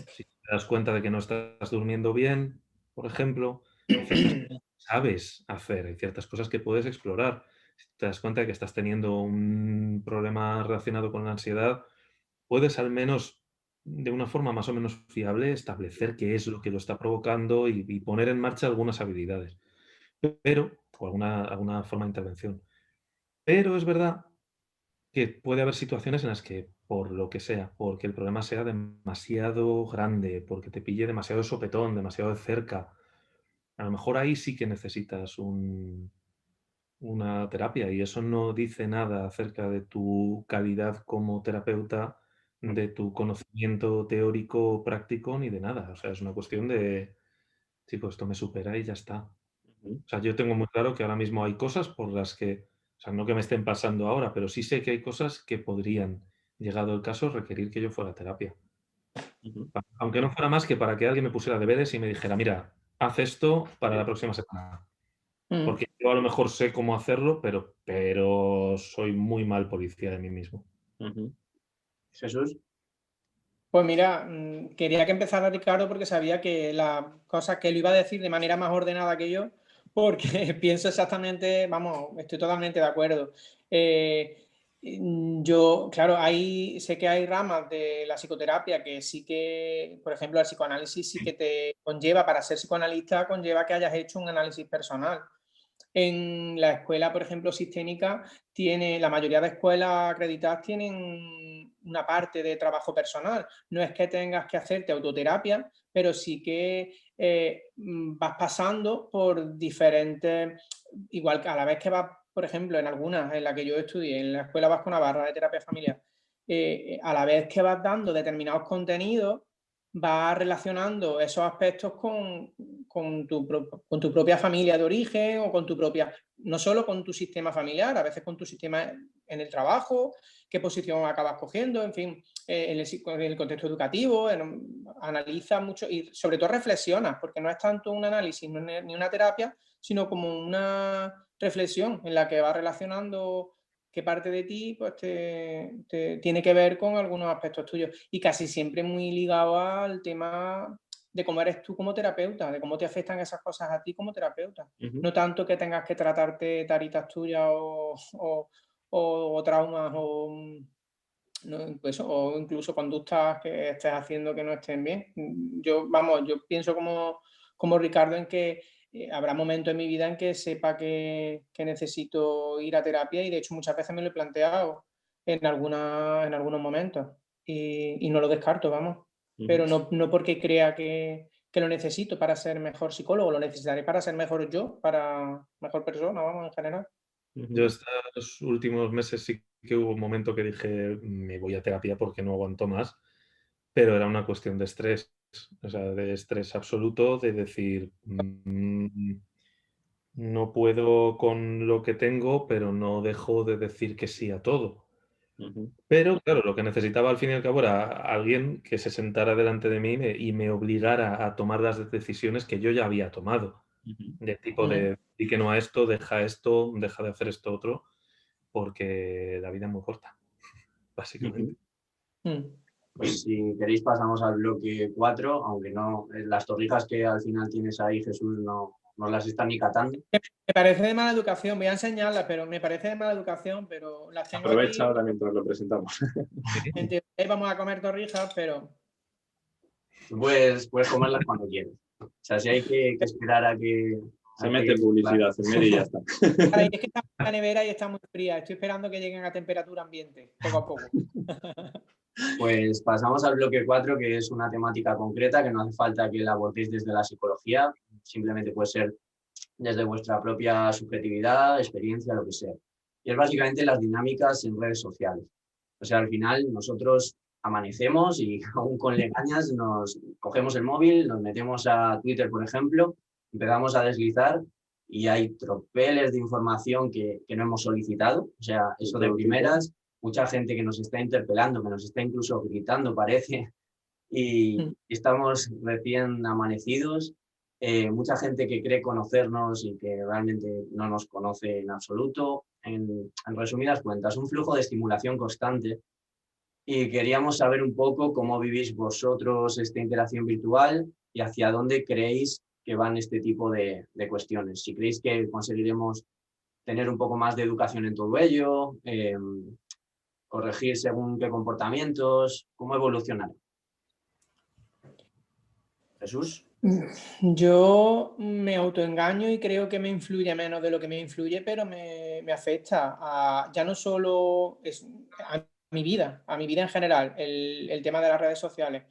Si te das cuenta de que no estás durmiendo bien, por ejemplo, sabes hacer, hay ciertas cosas que puedes explorar. Si te das cuenta de que estás teniendo un problema relacionado con la ansiedad, puedes al menos de una forma más o menos fiable establecer qué es lo que lo está provocando y, y poner en marcha algunas habilidades, pero, o alguna, alguna forma de intervención. Pero es verdad que puede haber situaciones en las que, por lo que sea, porque el problema sea demasiado grande, porque te pille demasiado de sopetón, demasiado de cerca, a lo mejor ahí sí que necesitas un- una terapia y eso no dice nada acerca de tu calidad como terapeuta, de tu conocimiento teórico práctico ni de nada. O sea, es una cuestión de, chico, esto me supera y ya está. O sea, yo tengo muy claro que ahora mismo hay cosas por las que, o sea, no que me estén pasando ahora, pero sí sé que hay cosas que podrían, llegado el caso, requerir que yo fuera a terapia. Aunque no fuera más que para que alguien me pusiera deberes y me dijera, mira, haz esto para la próxima semana. Mm. Porque yo a lo mejor sé cómo hacerlo, pero, pero soy muy mal policía de mí mismo. Jesús. Pues mira, mm, quería que empezara Ricardo porque sabía que las cosas que lo iba a decir de manera más ordenada que yo, porque pienso exactamente, vamos, estoy totalmente de acuerdo. Eh, mm, yo, claro, sé que hay ramas de la psicoterapia que sí que, por ejemplo, el psicoanálisis sí que te conlleva, para ser psicoanalista, conlleva que hayas hecho un análisis personal. En la escuela, por ejemplo, sistémica, tiene, la mayoría de escuelas acreditadas tienen una parte de trabajo personal. No es que tengas que hacerte autoterapia, pero sí que eh, mm, vas pasando por diferentes, igual que a la vez que vas, por ejemplo, en algunas, en la que yo estudié, en la Escuela Vasco Navarra de Terapia Familiar, eh, a la vez que vas dando determinados contenidos, vas relacionando esos aspectos con, con, tu, con tu propia familia de origen o con tu propia, no solo con tu sistema familiar, a veces con tu sistema en el trabajo, qué posición acabas cogiendo, en fin, eh, en, el, contexto educativo, analiza mucho y sobre todo reflexionas, porque no es tanto un análisis ni una terapia, sino como una reflexión en la que vas relacionando qué parte de ti pues, te, te- tiene que ver con algunos aspectos tuyos y casi siempre muy ligado al tema de cómo eres tú como terapeuta, de cómo te afectan esas cosas a ti como terapeuta. No tanto que tengas que tratarte taritas tuyas o, o- o- o traumas o, no, pues o incluso conductas que estés haciendo que no estén bien. Yo, vamos, yo pienso como, como Ricardo en que eh, habrá momentos en mi vida en que sepa que, que necesito ir a terapia y de hecho muchas veces me lo he planteado en, alguna, en algunos momentos y, y no lo descarto, vamos. Pero no, no porque crea que, que lo necesito para ser mejor psicólogo, lo necesitaré para ser mejor yo, para mejor persona, vamos, en general. Yo estos últimos meses sí que hubo un momento que dije, me voy a terapia porque no aguanto más, pero era una cuestión de estrés, o sea, de estrés absoluto, de decir, mm, no puedo con lo que tengo, pero no dejo de decir que sí a todo. Pero claro, lo que necesitaba al fin y al cabo era alguien que se sentara delante de mí y me- y me obligara a tomar las decisiones que yo ya había tomado. De tipo de, di que no a esto, deja esto, deja de hacer esto otro, porque la vida es muy corta, básicamente. Mm. Pues si queréis pasamos al bloque 4, aunque no, eh, las torrijas que al final tienes ahí, Jesús, no, no las están ni catando. Me parece de mala educación, voy a enseñarlas, pero me parece de mala educación, pero las tengo Aprovecha aquí. ahora mientras lo presentamos. En teoría vamos a comer torrijas, pero Puedes, puedes comerlas cuando quieras. O sea, si hay que, que esperar a que... Se a mete que- publicidad en medio y ya está. Es que está en la nevera y está muy fría. Estoy esperando que lleguen a temperatura ambiente, poco a poco. Pues pasamos al bloque 4, que es una temática concreta, que no hace falta que la abordéis desde la psicología, simplemente puede ser desde vuestra propia subjetividad, experiencia, lo que sea. Y es básicamente las dinámicas en redes sociales. O sea, al final nosotros amanecemos y aún con legañas nos cogemos el móvil, nos metemos a Twitter, por ejemplo, empezamos a deslizar y hay tropeles de información que, no hemos solicitado. O sea, eso de primeras, mucha gente que nos está interpelando, que nos está incluso gritando, parece, y Mm. estamos recién amanecidos. eh, mucha gente que cree conocernos y que realmente no nos conoce en absoluto. En, en resumidas cuentas, un flujo de estimulación constante. Y queríamos saber un poco cómo vivís vosotros esta interacción virtual y hacia dónde creéis que van este tipo de, de cuestiones. Si creéis que conseguiremos tener un poco más de educación en todo ello, eh, corregir según qué comportamientos, cómo evolucionar. Jesús. Yo me autoengaño y creo que me influye menos de lo que me influye, pero me, me afecta ya no solo es, a mi vida, a mi vida en general, el, el tema de las redes sociales.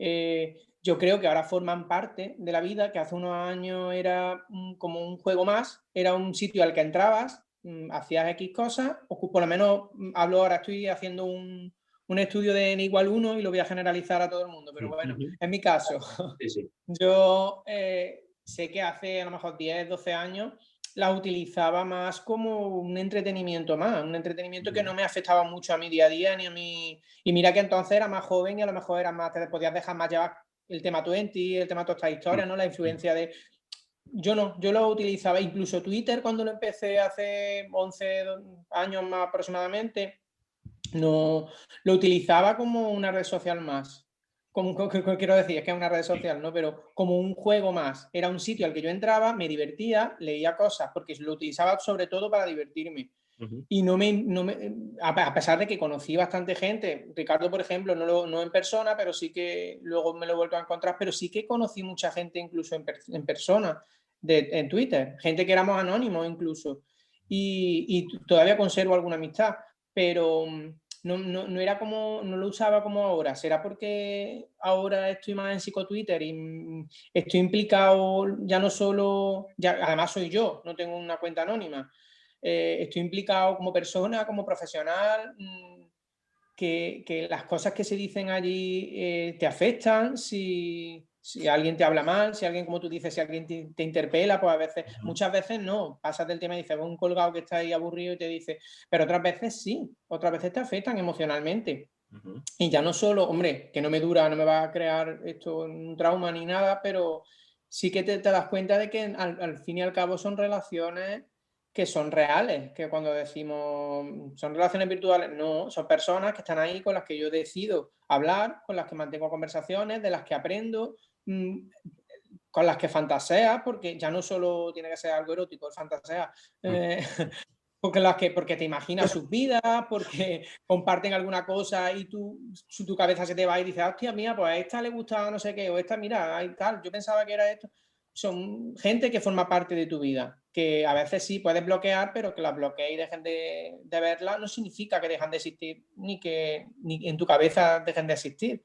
Eh, yo creo que ahora forman parte de la vida, que hace unos años era mm, como un juego más, era un sitio al que entrabas, mm, hacías X cosas, o por lo menos mm, hablo ahora, estoy haciendo un, un estudio de n igual 1 y lo voy a generalizar a todo el mundo, pero bueno, en mi caso, Sí, sí. yo eh, sé que hace a lo mejor 10, 12 años la utilizaba más como un entretenimiento más, un entretenimiento que no me afectaba mucho a mi día a día ni a mi... Y mira que entonces era más joven y a lo mejor era más, te podías dejar más llevar el tema 20, el tema de todas estas historias, ¿no? La influencia de... Yo no, yo lo utilizaba, incluso Twitter cuando lo empecé hace 11 años más aproximadamente, no, lo utilizaba como una red social más. Como, co- co- quiero decir, es que es una red social, ¿no? Pero como un juego más. Era un sitio al que yo entraba, me divertía, leía cosas, porque lo utilizaba sobre todo para divertirme. Y no me, no me- a pesar de que conocí bastante gente, Ricardo, por ejemplo, no, lo- no en persona, pero sí que luego me lo he vuelto a encontrar, pero sí que conocí mucha gente incluso en, per- en persona, de, en Twitter, gente que éramos anónimos incluso. Y, todavía conservo alguna amistad, pero mm, no, no, no era como, no lo usaba como ahora. ¿Será porque ahora estoy más en psicotwitter y mm, estoy implicado ya no solo, además soy yo, no tengo una cuenta anónima eh, estoy implicado como persona, como profesional, mm, que, que las cosas que se dicen allí eh, te afectan, si, si alguien te habla mal, si alguien, como tú dices, si alguien te, te interpela, pues a veces, muchas veces no, pasas del tema y dices, "Ves un colgado que está ahí aburrido y te dice, pero otras veces sí, otras veces te afectan emocionalmente. Y ya no solo, hombre, que no me dura, no me va a crear esto un trauma ni nada, pero sí que te, te das cuenta de que al, al fin y al cabo son relaciones que son reales, que cuando decimos son relaciones virtuales, no, son personas que están ahí con las que yo decido hablar, con las que mantengo conversaciones, de las que aprendo, con las que fantasea, porque ya no solo tiene que ser algo erótico, el fantasea, eh, porque, las que, porque te imaginas sus vidas, porque comparten alguna cosa y tú, su- tu cabeza se te va y dices, hostia mía, pues a esta le gustaba no sé qué, o esta, mira, tal, yo pensaba que era esto. Son gente que forma parte de tu vida, que a veces sí puedes bloquear, pero que las bloquees y dejen de, de verla no significa que dejan de existir, ni que ni en tu cabeza dejen de existir.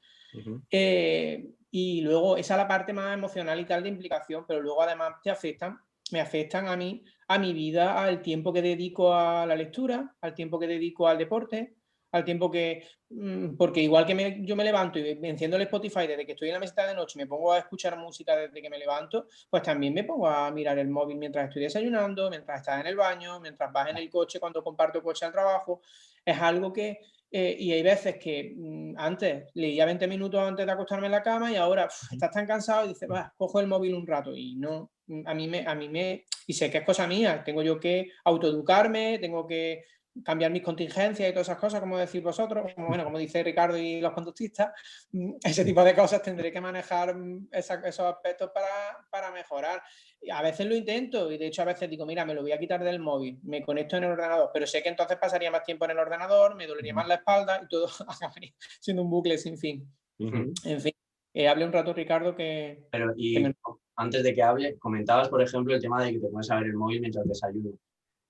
Eh, y luego esa es la parte más emocional y tal de implicación, pero luego además te afectan, me afectan a mí, a mi vida, al tiempo que dedico a la lectura, al tiempo que dedico al deporte, al tiempo que, mm, porque igual que yo me levanto y enciendo el Spotify desde que estoy en la mesita de noche me pongo a escuchar música desde que me levanto, pues también me pongo a mirar el móvil mientras estoy desayunando, mientras estás en el baño, mientras vas en el coche, cuando comparto coche al trabajo. Es algo que, eh, y hay veces que mm, antes leía 20 minutos antes de acostarme en la cama y ahora uf, estás tan cansado y dices, va, cojo el móvil un rato y no, mm, a mí me, a mí me, y sé que es cosa mía, tengo yo que autoeducarme, tengo que cambiar mis contingencias y todas esas cosas, como decís vosotros, como, bueno, como dice Ricardo y los conductistas, mm, ese tipo de cosas tendré que manejar mm, esa- esos aspectos para, para mejorar. Y a veces lo intento y de hecho a veces digo, mira, me lo voy a quitar del móvil, me conecto en el ordenador, pero sé que entonces pasaría más tiempo en el ordenador, me dolería más la espalda y todo acabaría siendo un bucle sin fin. En fin, eh, hable un rato Ricardo que... Pero, y Que me- antes de que hable, comentabas, por ejemplo, el tema de que te pones a ver el móvil mientras desayunas.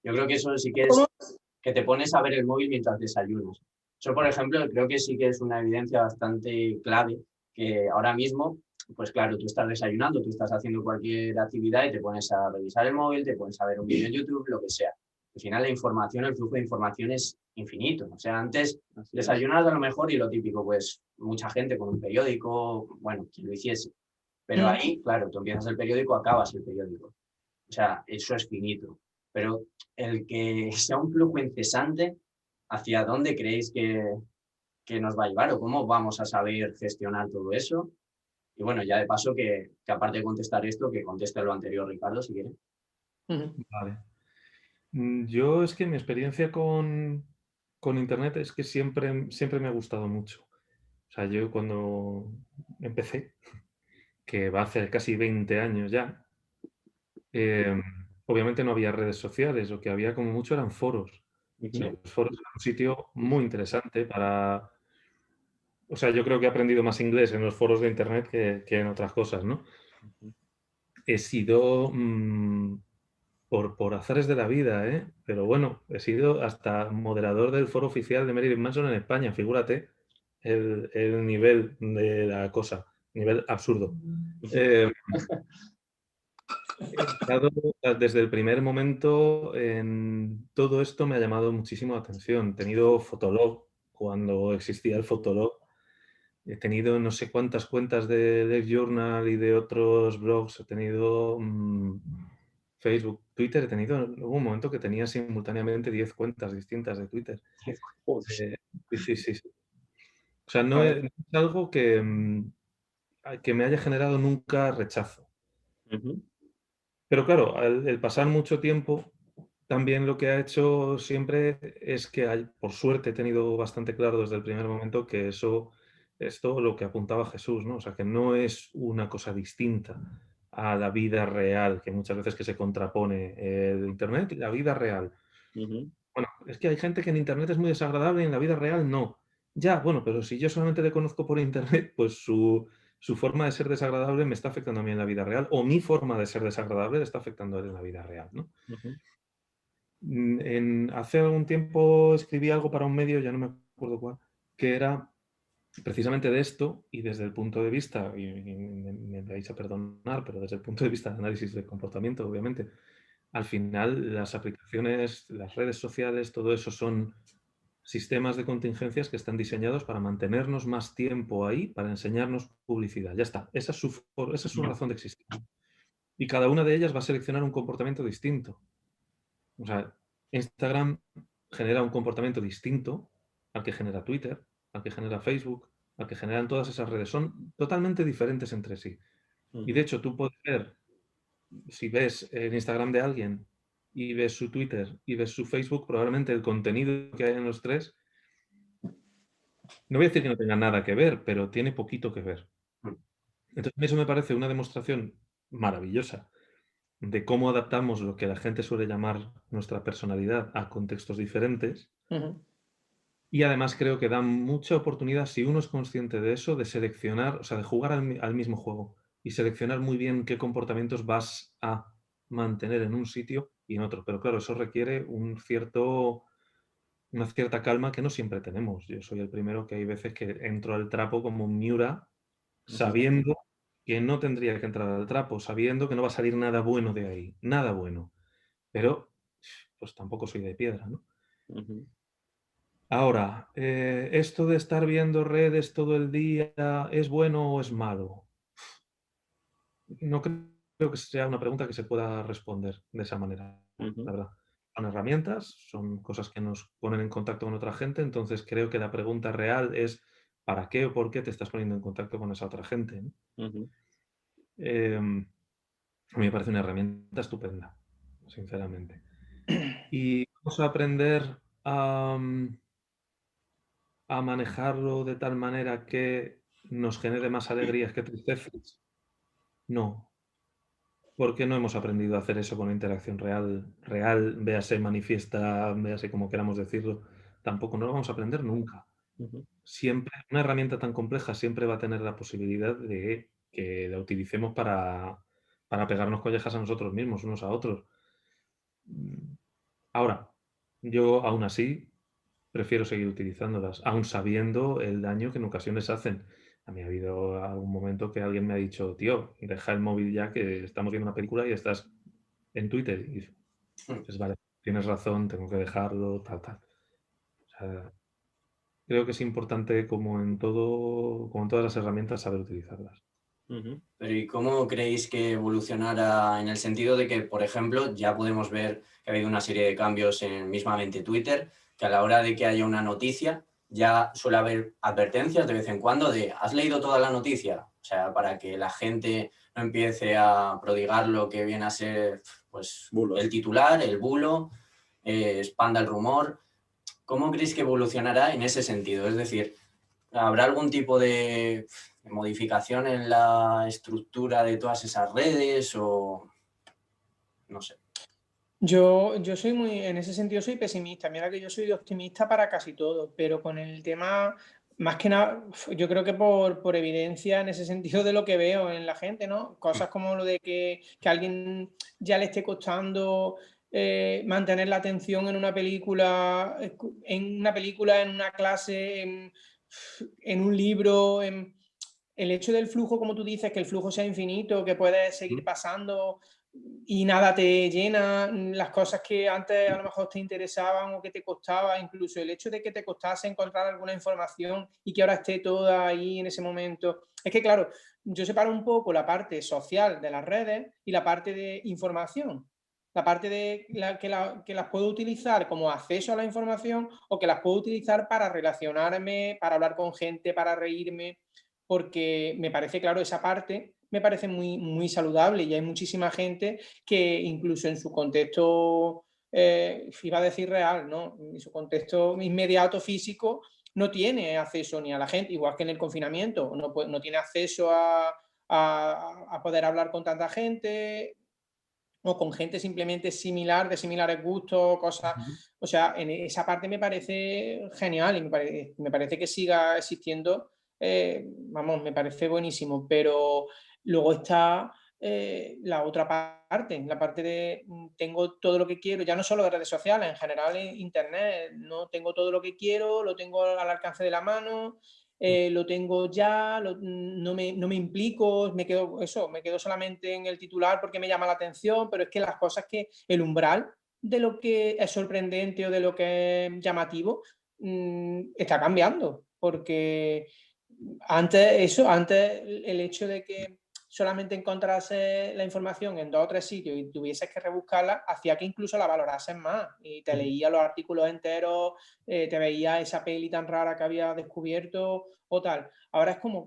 Yo creo que eso sí que es ¿Cómo? Que te pones a ver el móvil mientras desayunas. Eso, por ejemplo, creo que sí que es una evidencia bastante clave que ahora mismo, pues claro, tú estás desayunando, tú estás haciendo cualquier actividad y te pones a revisar el móvil, te pones a ver un vídeo en YouTube, lo que sea. Al final la información, el flujo de información es infinito. O sea, antes desayunas a lo mejor y lo típico, pues mucha gente con un periódico, bueno, quien lo hiciese. Pero Mm. ahí, claro, tú empiezas el periódico, acabas el periódico. O sea, eso es finito. Pero el que sea un flujo incesante, ¿hacia dónde creéis que, que nos va a llevar o cómo vamos a saber gestionar todo eso? Y bueno, ya de paso que, que aparte de contestar esto, que conteste lo anterior Ricardo, si quiere. Vale. Mm, Yo es que mi experiencia con, con Internet es que siempre, siempre me ha gustado mucho. O sea, yo cuando empecé, que va a hacer casi 20 años ya, eh, obviamente no había redes sociales, lo que había como mucho eran foros. Los foros eran un sitio muy interesante para... O sea, yo creo que he aprendido más inglés en los foros de Internet que, que en otras cosas, ¿no? He sido mm, por, por azares de la vida, ¿eh? Pero bueno, he sido hasta moderador del foro oficial de Marilyn Manson en España, figúrate el, el nivel de la cosa, nivel absurdo. Eh, he estado desde el primer momento en todo esto me ha llamado muchísimo la atención. He tenido Fotolog cuando existía el Fotolog. He tenido no sé cuántas cuentas de Dev Journal y de otros blogs. He tenido mm, Facebook, Twitter. He tenido, un momento que tenía simultáneamente 10 cuentas distintas de Twitter. Eh, sí, sí, sí. O sea, no es, algo que, mm, que me haya generado nunca rechazo. Ujú. Pero claro, al el pasar mucho tiempo, también lo que ha hecho siempre es que, hay, por suerte, he tenido bastante claro desde el primer momento que eso es todo lo que apuntaba Jesús, ¿no? O sea, que no es una cosa distinta a la vida real, que muchas veces que se contrapone el Internet y la vida real. Bueno, es que hay gente que en Internet es muy desagradable y en la vida real no. Ya, bueno, pero si yo solamente le conozco por Internet, pues su, su forma de ser desagradable me está afectando a mí en la vida real, o mi forma de ser desagradable le está afectando a él en la vida real, ¿no? Mm, En, hace algún tiempo escribí algo para un medio, ya no me acuerdo cuál, que era precisamente de esto y desde el punto de vista, y, y me, me vais a perdonar, pero desde el punto de vista de análisis de comportamiento, obviamente, al final las aplicaciones, las redes sociales, todo eso son sistemas de contingencias que están diseñados para mantenernos más tiempo ahí, para enseñarnos publicidad. Ya está, esa es su, esa es su razón de existir. Y cada una de ellas va a seleccionar un comportamiento distinto. O sea, Instagram genera un comportamiento distinto al que genera Twitter, al que genera Facebook, al que generan todas esas redes. Son totalmente diferentes entre sí. Y de hecho, tú puedes ver, si ves el Instagram de alguien y ves su Twitter y ves su Facebook, probablemente el contenido que hay en los tres, no voy a decir que no tenga nada que ver, pero tiene poquito que ver. Entonces, eso me parece una demostración maravillosa de cómo adaptamos lo que la gente suele llamar nuestra personalidad a contextos diferentes. Y además creo que da mucha oportunidad, si uno es consciente de eso, de seleccionar, o sea, de jugar al mismo juego y seleccionar muy bien qué comportamientos vas a mantener en un sitio y en otro. Pero claro, eso requiere un cierto, una cierta calma que no siempre tenemos. Yo soy el primero que hay veces que entro al trapo como un Miura, sabiendo que no tendría que entrar al trapo, sabiendo que no va a salir nada bueno de ahí, nada bueno. Pero, pues tampoco soy de piedra. Ahora, eh, esto de estar viendo redes todo el día, ¿es bueno o es malo? No creo que sea una pregunta que se pueda responder de esa manera, la verdad. Son herramientas, son cosas que nos ponen en contacto con otra gente, entonces creo que la pregunta real es ¿para qué o por qué te estás poniendo en contacto con esa otra gente? Eh, a mí me parece una herramienta estupenda, sinceramente. Y vamos a aprender a, mm, a manejarlo de tal manera que nos genere más alegrías que tristezas. No, porque no hemos aprendido a hacer eso con la interacción real, real, véase manifiesta, véase como queramos decirlo. Tampoco no lo vamos a aprender nunca siempre, una herramienta tan compleja siempre va a tener la posibilidad de que la utilicemos para, para pegarnos collejas a nosotros mismos, unos a otros. Mm, Ahora, yo aún así prefiero seguir utilizándolas, aún sabiendo el daño que en ocasiones hacen. A mí ha habido algún momento que alguien me ha dicho, tío, deja el móvil ya que estamos viendo una película y estás en Twitter. Y dices, vale, tienes razón, tengo que dejarlo, tal, tal. O sea, creo que es importante, como en todo, como en todas las herramientas, saber utilizarlas. Pero ¿y cómo creéis que evolucionará en el sentido de que, por ejemplo, ya podemos ver que ha habido una serie de cambios en mismamente Twitter, que a la hora de que haya una noticia ya suele haber advertencias de vez en cuando de ¿has leído toda la noticia? O sea, para que la gente no empiece a prodigar lo que viene a ser pues, el titular, el bulo, eh, expanda el rumor. ¿Cómo creéis que evolucionará en ese sentido? Es decir, ¿habrá algún tipo de modificación en la estructura de todas esas redes o no sé? Yo, yo soy muy, en ese sentido soy pesimista. Mira que yo soy optimista para casi todo, pero con el tema, más que nada, yo creo que por, por evidencia en ese sentido de lo que veo en la gente, ¿no? Cosas como lo de que, que a alguien ya le esté costando eh, mantener la atención en una película, en una película, en una clase, en, en un libro, en, el hecho del flujo, como tú dices, que el flujo sea infinito, que puedes seguir pasando y nada te llena, las cosas que antes a lo mejor te interesaban o que te costaba, incluso el hecho de que te costase encontrar alguna información y que ahora esté toda ahí en ese momento. Es que, claro, yo separo un poco la parte social de las redes y la parte de información. La parte de que, que las puedo utilizar como acceso a la información o que las puedo utilizar para relacionarme, para hablar con gente, para reírme porque me parece, claro, esa parte me parece muy, muy saludable y hay muchísima gente que incluso en su contexto, eh, iba a decir real, ¿no? En su contexto inmediato físico no tiene acceso ni a la gente, igual que en el confinamiento, no, no tiene acceso a, a, poder hablar con tanta gente o con gente simplemente similar, de similares gustos, cosas. O sea, en esa parte me parece genial y me, me parece que siga existiendo eh, vamos, me parece buenísimo, pero luego está eh, la otra parte, la parte de mm, tengo todo lo que quiero, ya no solo de redes sociales, en general en Internet, no tengo todo lo que quiero, lo tengo al alcance de la mano, eh, lo tengo ya, mm, no, me, no, me, implico, me quedo, eso, me quedo solamente en el titular porque me llama la atención, pero es que las cosas que el umbral de lo que es sorprendente o de lo que es llamativo mm, está cambiando, porque antes eso, antes el hecho de que solamente encontrase la información en dos o tres sitios y tuvieses que rebuscarla, hacía que incluso la valorases más y te leía los artículos enteros, eh, te veía esa peli tan rara que había descubierto o tal. Ahora es como,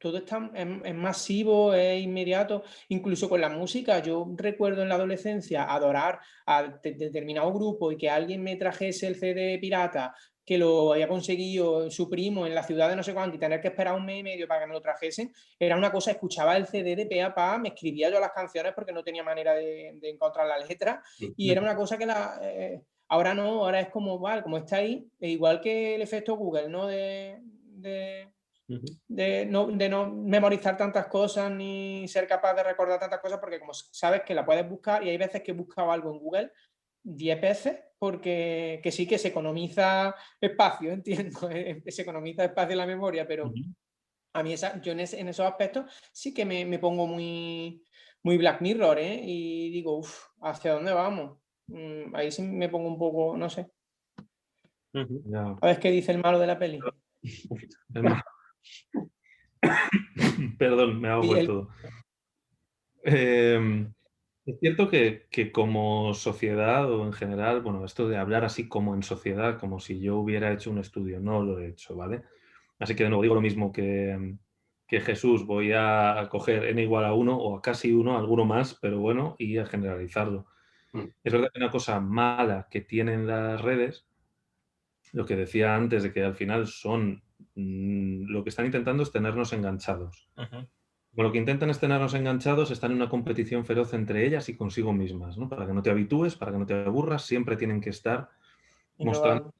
todo está, es, masivo, es inmediato, incluso con la música. Yo recuerdo en la adolescencia adorar a determinado grupo y que alguien me trajese el CD pirata que lo había conseguido su primo en la ciudad de no sé cuánto y tener que esperar un mes y medio para que me lo trajesen, era una cosa, escuchaba el CD de pe a pa, me escribía yo las canciones porque no tenía manera de, encontrar la letra y era una cosa que la... Eh, ahora no, ahora es como, vale, como está ahí, e igual que el efecto Google, ¿no? De, de, no, de no memorizar tantas cosas ni ser capaz de recordar tantas cosas porque como sabes que la puedes buscar y hay veces que he buscado algo en Google 10 veces porque que sí que se economiza espacio, entiendo, eh, se economiza espacio en la memoria, pero a mí esa, yo en, esos aspectos sí que me, pongo muy, muy Black Mirror, ¿eh? Y digo, uff, ¿hacia dónde vamos? Mm, ahí sí me pongo un poco, no sé. A ver qué dice el malo de la peli. Perdón, me hago el... todo. Eh, es cierto que, como sociedad o en general, bueno, esto de hablar así como en sociedad, como si yo hubiera hecho un estudio, no lo he hecho, ¿vale? Así que de nuevo digo lo mismo que, Jesús, voy a coger n igual a 1 o a casi 1, alguno más, pero bueno, y a generalizarlo. Mm. Es verdad que una cosa mala que tienen las redes, lo que decía antes de que al final son, mm, lo que están intentando es tenernos enganchados lo que intentan es tenernos enganchados, están en una competición feroz entre ellas y consigo mismas, ¿no? Para que no te habitúes, para que no te aburras, siempre tienen que estar mostrando.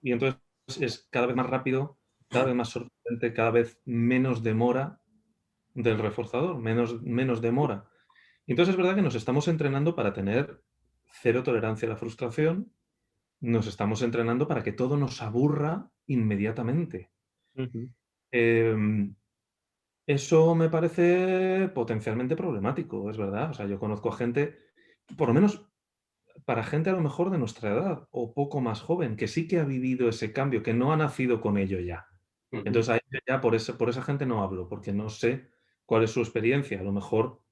Y entonces es cada vez más rápido, cada vez más sorprendente, cada vez menos demora del reforzador, menos, menos demora. Y entonces es verdad que nos estamos entrenando para tener cero tolerancia a la frustración, nos estamos entrenando para que todo nos aburra inmediatamente. Eso me parece potencialmente problemático, es verdad. O sea, yo conozco a gente, por lo menos para gente a lo mejor de nuestra edad o poco más joven, que sí que ha vivido ese cambio, que no ha nacido con ello ya. Entonces, ya por, por esa gente no hablo, porque no sé cuál es su experiencia. A lo mejor,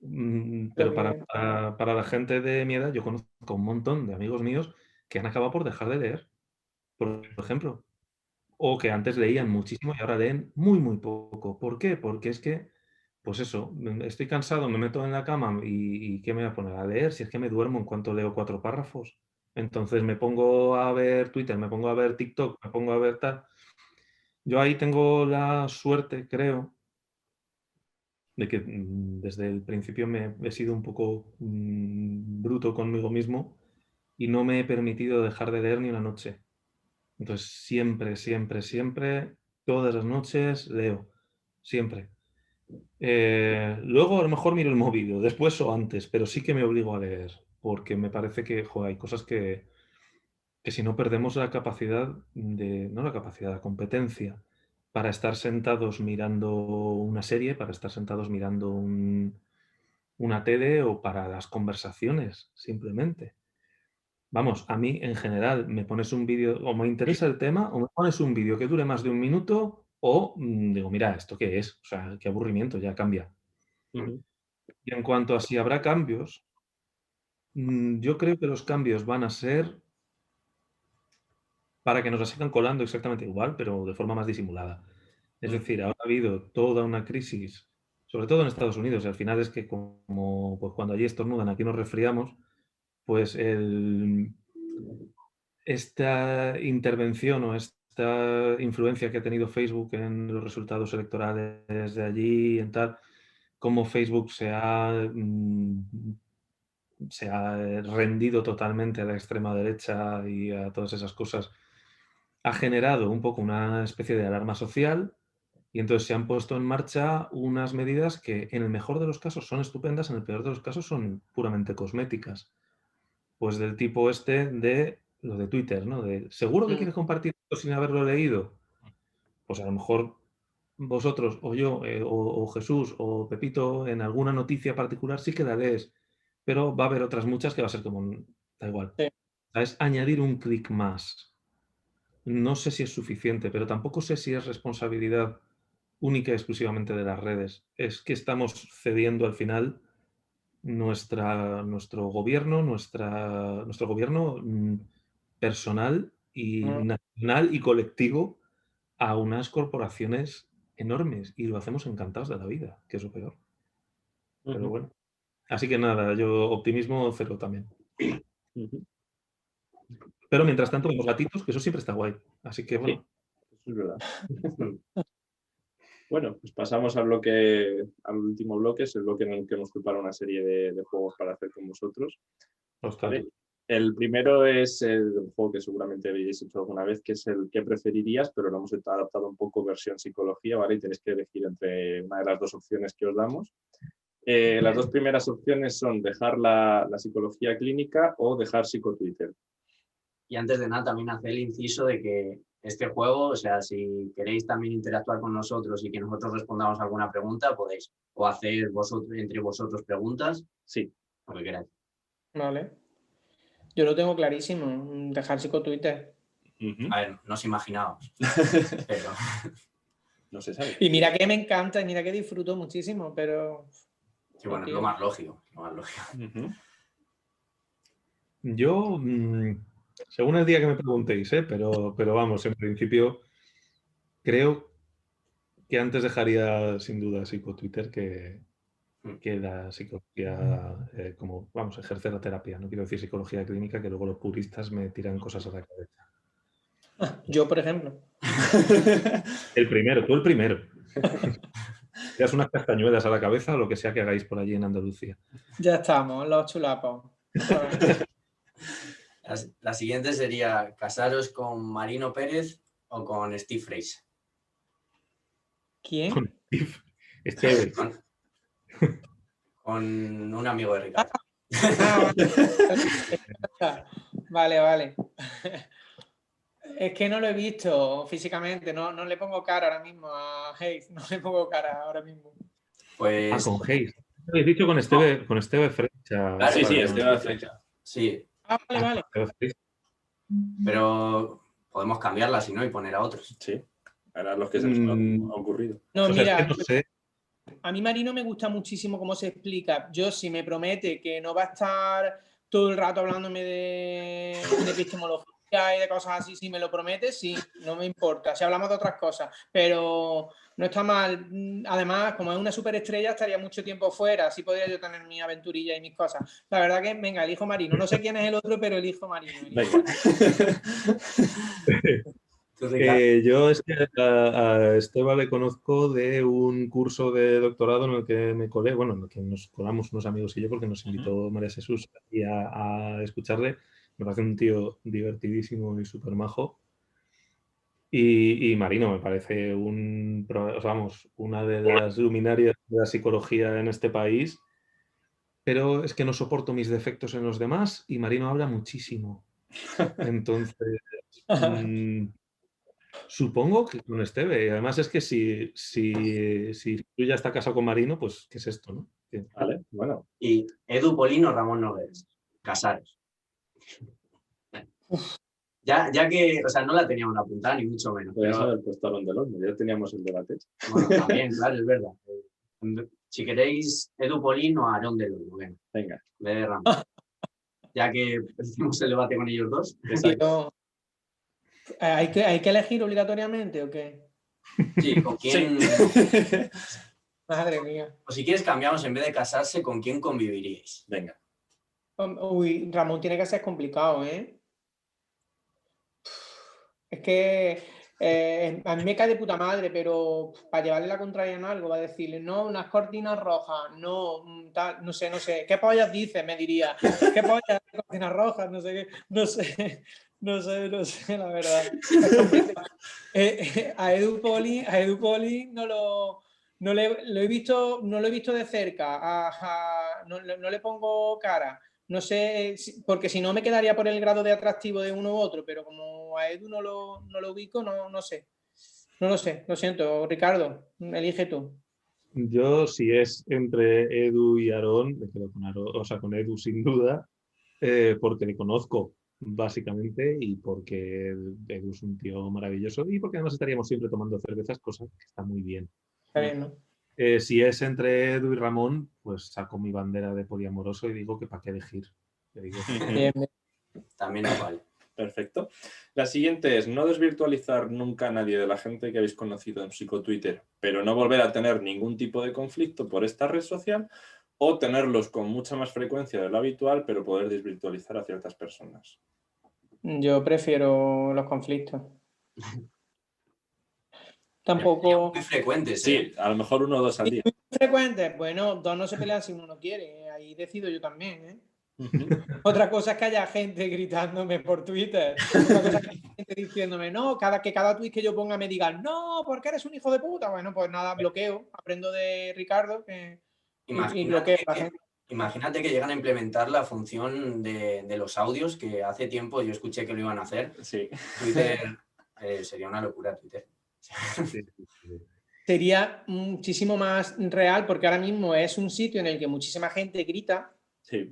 mm, pero para, para- para la gente de mi edad, yo conozco un montón de amigos míos que han acabado por dejar de leer, por ejemplo. O que antes leían muchísimo y ahora leen muy, muy poco. ¿Por qué? Porque es que, pues eso, me- estoy cansado, me meto en la cama y, y ¿qué me voy a poner a leer? Si es que me duermo en cuanto leo cuatro párrafos. Entonces me pongo a ver Twitter, me pongo a ver TikTok, me pongo a ver tal. Yo ahí tengo la suerte, creo, de que mm, desde el principio me he sido un poco mm, bruto conmigo mismo y no me he permitido dejar de leer ni una noche. Entonces siempre, siempre, siempre, todas las noches leo, siempre. Eh, luego a lo mejor miro el móvil, después o antes, pero sí que me obligo a leer, porque me parece que hay cosas que, que si no perdemos la capacidad de, no la capacidad, la competencia para estar sentados mirando una serie, para estar sentados mirando un- una tele o para las conversaciones, simplemente. Vamos, a mí en general me pones un vídeo, o me interesa el tema, o me pones un vídeo que dure más de un minuto, o mm, digo, mira, ¿esto qué es? O sea, qué aburrimiento, ya cambia. Y en cuanto a si habrá cambios, mm, yo creo que los cambios van a ser para que nos la sigan colando exactamente igual, pero de forma más disimulada. Es decir, ahora ha habido toda una crisis, sobre todo en Estados Unidos, y al final es que como pues cuando allí estornudan, aquí nos resfriamos, pues esta intervención o esta influencia que ha tenido Facebook en los resultados electorales de allí, en tal, cómo Facebook se ha, mm, se ha rendido totalmente a la extrema derecha y a todas esas cosas, ha generado un poco una especie de alarma social y entonces se han puesto en marcha unas medidas que en el mejor de los casos son estupendas, en el peor de los casos son puramente cosméticas. Pues del tipo este de lo de Twitter, ¿no? De, ¿seguro que Mm. quieres compartir esto sin haberlo leído? Pues a lo mejor vosotros o yo eh, o, o Jesús o Pepito en alguna noticia particular sí que la lees, pero va a haber otras muchas que va a ser como, mm, da igual. Sí. Es añadir un clic más. No sé si es suficiente, pero tampoco sé si es responsabilidad única y exclusivamente de las redes. Es que estamos cediendo al final nuestra, nuestro gobierno, nuestra, nuestro gobierno mm, personal y Mm. nacional y colectivo a unas corporaciones enormes y lo hacemos encantados de la vida, que es lo peor. Pero bueno. Así que nada, yo optimismo cero también. Pero mientras tanto, vemos gatitos, que eso siempre está guay. Así que bueno. Eso es verdad. Bueno, pues pasamos al bloque, al último bloque, es el bloque en el que hemos preparado una serie de, de juegos para hacer con vosotros. ¿vale? El primero es el juego que seguramente habéis hecho alguna vez, que es el que preferirías, pero lo hemos adaptado un poco versión psicología, ¿vale? Y tenéis que elegir entre una de las dos opciones que os damos. Eh, las dos primeras opciones son dejar la, la psicología clínica o dejar psicotwitter. Y antes de nada, también hacer el inciso de que este juego, o sea, si queréis también interactuar con nosotros y que nosotros respondamos alguna pregunta, podéis o hacer vosotros, entre vosotros preguntas, Sí, lo que queráis. Vale. Yo lo tengo clarísimo. Dejar psico Twitter. Ujú. A ver, no os imaginábamos, pero no se sabe. Y mira que me encanta y mira que disfruto muchísimo, pero que bueno, es lo más lógico. Lo más lógico. Yo, mm, según el día que me preguntéis, ¿eh? pero, pero vamos, en principio creo que antes dejaría sin duda psico-Twitter que, que la psicología, eh, como, vamos, ejercer la terapia. No quiero decir psicología clínica, que luego los puristas me tiran cosas a la cabeza. yo, por ejemplo. El primero, tú el primero. Te das unas castañuelas a la cabeza o lo que sea que hagáis por allí en Andalucía. Ya estamos, los chulapos. La, la siguiente sería casaros con Marino Pérez o con Steve Fraser. ¿Quién? Con Steve. Esteve. Con, con un amigo de Ricardo. Ah, vale, vale. Es que no lo he visto físicamente, no, no le pongo cara ahora mismo a Hayes, no le pongo cara ahora mismo. Ah, Pues con Hayes. Habéis dicho con Esteve, con Esteve Frecha. Ah, sí, sí, vale. Flecha. sí, Ah, vale, vale. Frecha. pero podemos cambiarla si no y poner a otros. Sí, ahora los que se nos Mm. ha ocurrido. No, O sea, es mira, que no sé, a mí Marino me gusta muchísimo cómo se explica. Yo si me promete que no va a estar todo el rato hablándome de, de epistemología y de cosas así, si me lo promete, sí, no me importa. Si hablamos de otras cosas, pero no está mal. Además, como es una superestrella, estaría mucho tiempo fuera, así podría yo tener mi aventurilla y mis cosas. La verdad que, venga, elijo Marino. No sé quién es el otro, pero elijo Marino. elijo. Eh, yo es que a, a Esteban le conozco de un curso de doctorado en el que me colé, bueno, en el que nos colamos unos amigos y yo porque nos invitó María Jesús aquí a, a escucharle. Me parece un tío divertidísimo y súper majo. Y, y Marino me parece un, vamos, una de las luminarias de la psicología en este país, pero es que no soporto mis defectos en los demás y Marino habla muchísimo. Entonces, mm, supongo que con Esteve. Y además es que si, si, si tú ya está casado con Marino, pues ¿qué es esto, no? Vale, bueno. Y Edu Polino, Ramón Nogueres. Ya, ya que, o sea, no la teníamos apuntada, ni mucho menos. Podríamos Pero, haber puesto a Rondelón, ya teníamos el debate. bueno, también, claro, es verdad. Si queréis Edu Polino o Aarón de Lolo, venga, Venga. de. Ya que hicimos el debate con ellos dos. Yo- Eh, ¿Hay que, ¿Hay que elegir obligatoriamente o qué? Sí, ¿con quién? Madre mía. O si quieres cambiamos, en vez de casarse, ¿con quién conviviríais? Venga. Uy, Ramón tiene que ser complicado, ¿eh? Es que eh, a mí me cae de puta madre, pero para llevarle la contraria en algo, va a decirle, no, unas cortinas rojas, no, mm, tal, no sé, no sé, ¿qué pollas dices? Me diría, ¿qué pollas cortinas rojas? No sé qué, no sé, no sé, no sé, la verdad. Eh, eh, a Edu Poli, a Edu Poli no lo, no lo he visto, no lo he visto de cerca, no le pongo cara. No sé, porque si no me quedaría por el grado de atractivo de uno u otro, pero como a Edu no lo, no lo ubico, no, no sé. No lo sé, lo siento, Ricardo, elige tú. Yo, si es entre Edu y Aarón, me quedo con Aarón, o sea, con Edu sin duda, eh, porque le conozco básicamente y porque Edu es un tío maravilloso y porque además estaríamos siempre tomando cervezas, cosa que está muy bien. Está bien, ¿no? Eh, si es entre Edu y Ramón, pues saco mi bandera de poliamoroso y digo que para qué elegir. Digo. También nos vale. Perfecto. La siguiente es no desvirtualizar nunca a nadie de la gente que habéis conocido en psicotwitter, pero no volver a tener ningún tipo de conflicto por esta red social o tenerlos con mucha más frecuencia de lo habitual, pero poder desvirtualizar a ciertas personas. Yo prefiero los conflictos. Tampoco Muy frecuentes, Sí, ¿eh? a lo mejor uno o dos al día. frecuentes. Bueno, dos no se pelean si uno no quiere. Ahí decido yo también, ¿eh? Otra cosa es que haya gente gritándome por Twitter. Otra cosa es que haya gente diciéndome, no, cada, que cada tweet que yo ponga me digan, no, porque eres un hijo de puta. Bueno, pues nada, bloqueo. Aprendo de Ricardo que, y Imagínate bloqueo a la que- gente. Imagínate que llegan a implementar la función de, de los audios, que hace tiempo yo escuché que lo iban a hacer. Sí. Twitter eh, sería una locura, Twitter. sí, sí, sí. Sería muchísimo más real porque ahora mismo es un sitio en el que muchísima gente grita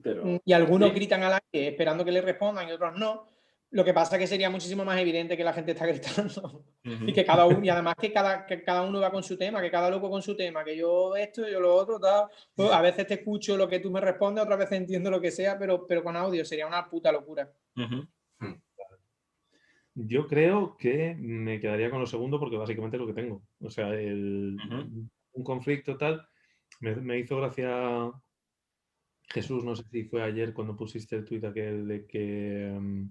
pero Mm, y algunos gritan al aire esperando que le respondan y otros no. Lo que pasa es que sería muchísimo más evidente que la gente está gritando y que cada uno, y además que cada, que cada uno va con su tema, que cada loco con su tema, que yo esto, yo lo otro, tal. Pues a veces te escucho lo que tú me respondes, otras veces entiendo lo que sea, pero, pero con audio sería una puta locura. Ujú. Yo creo que me quedaría con lo segundo porque básicamente es lo que tengo. O sea, el, un conflicto tal. Me, me hizo gracia Jesús, no sé si fue ayer cuando pusiste el tuit aquel de que, mm,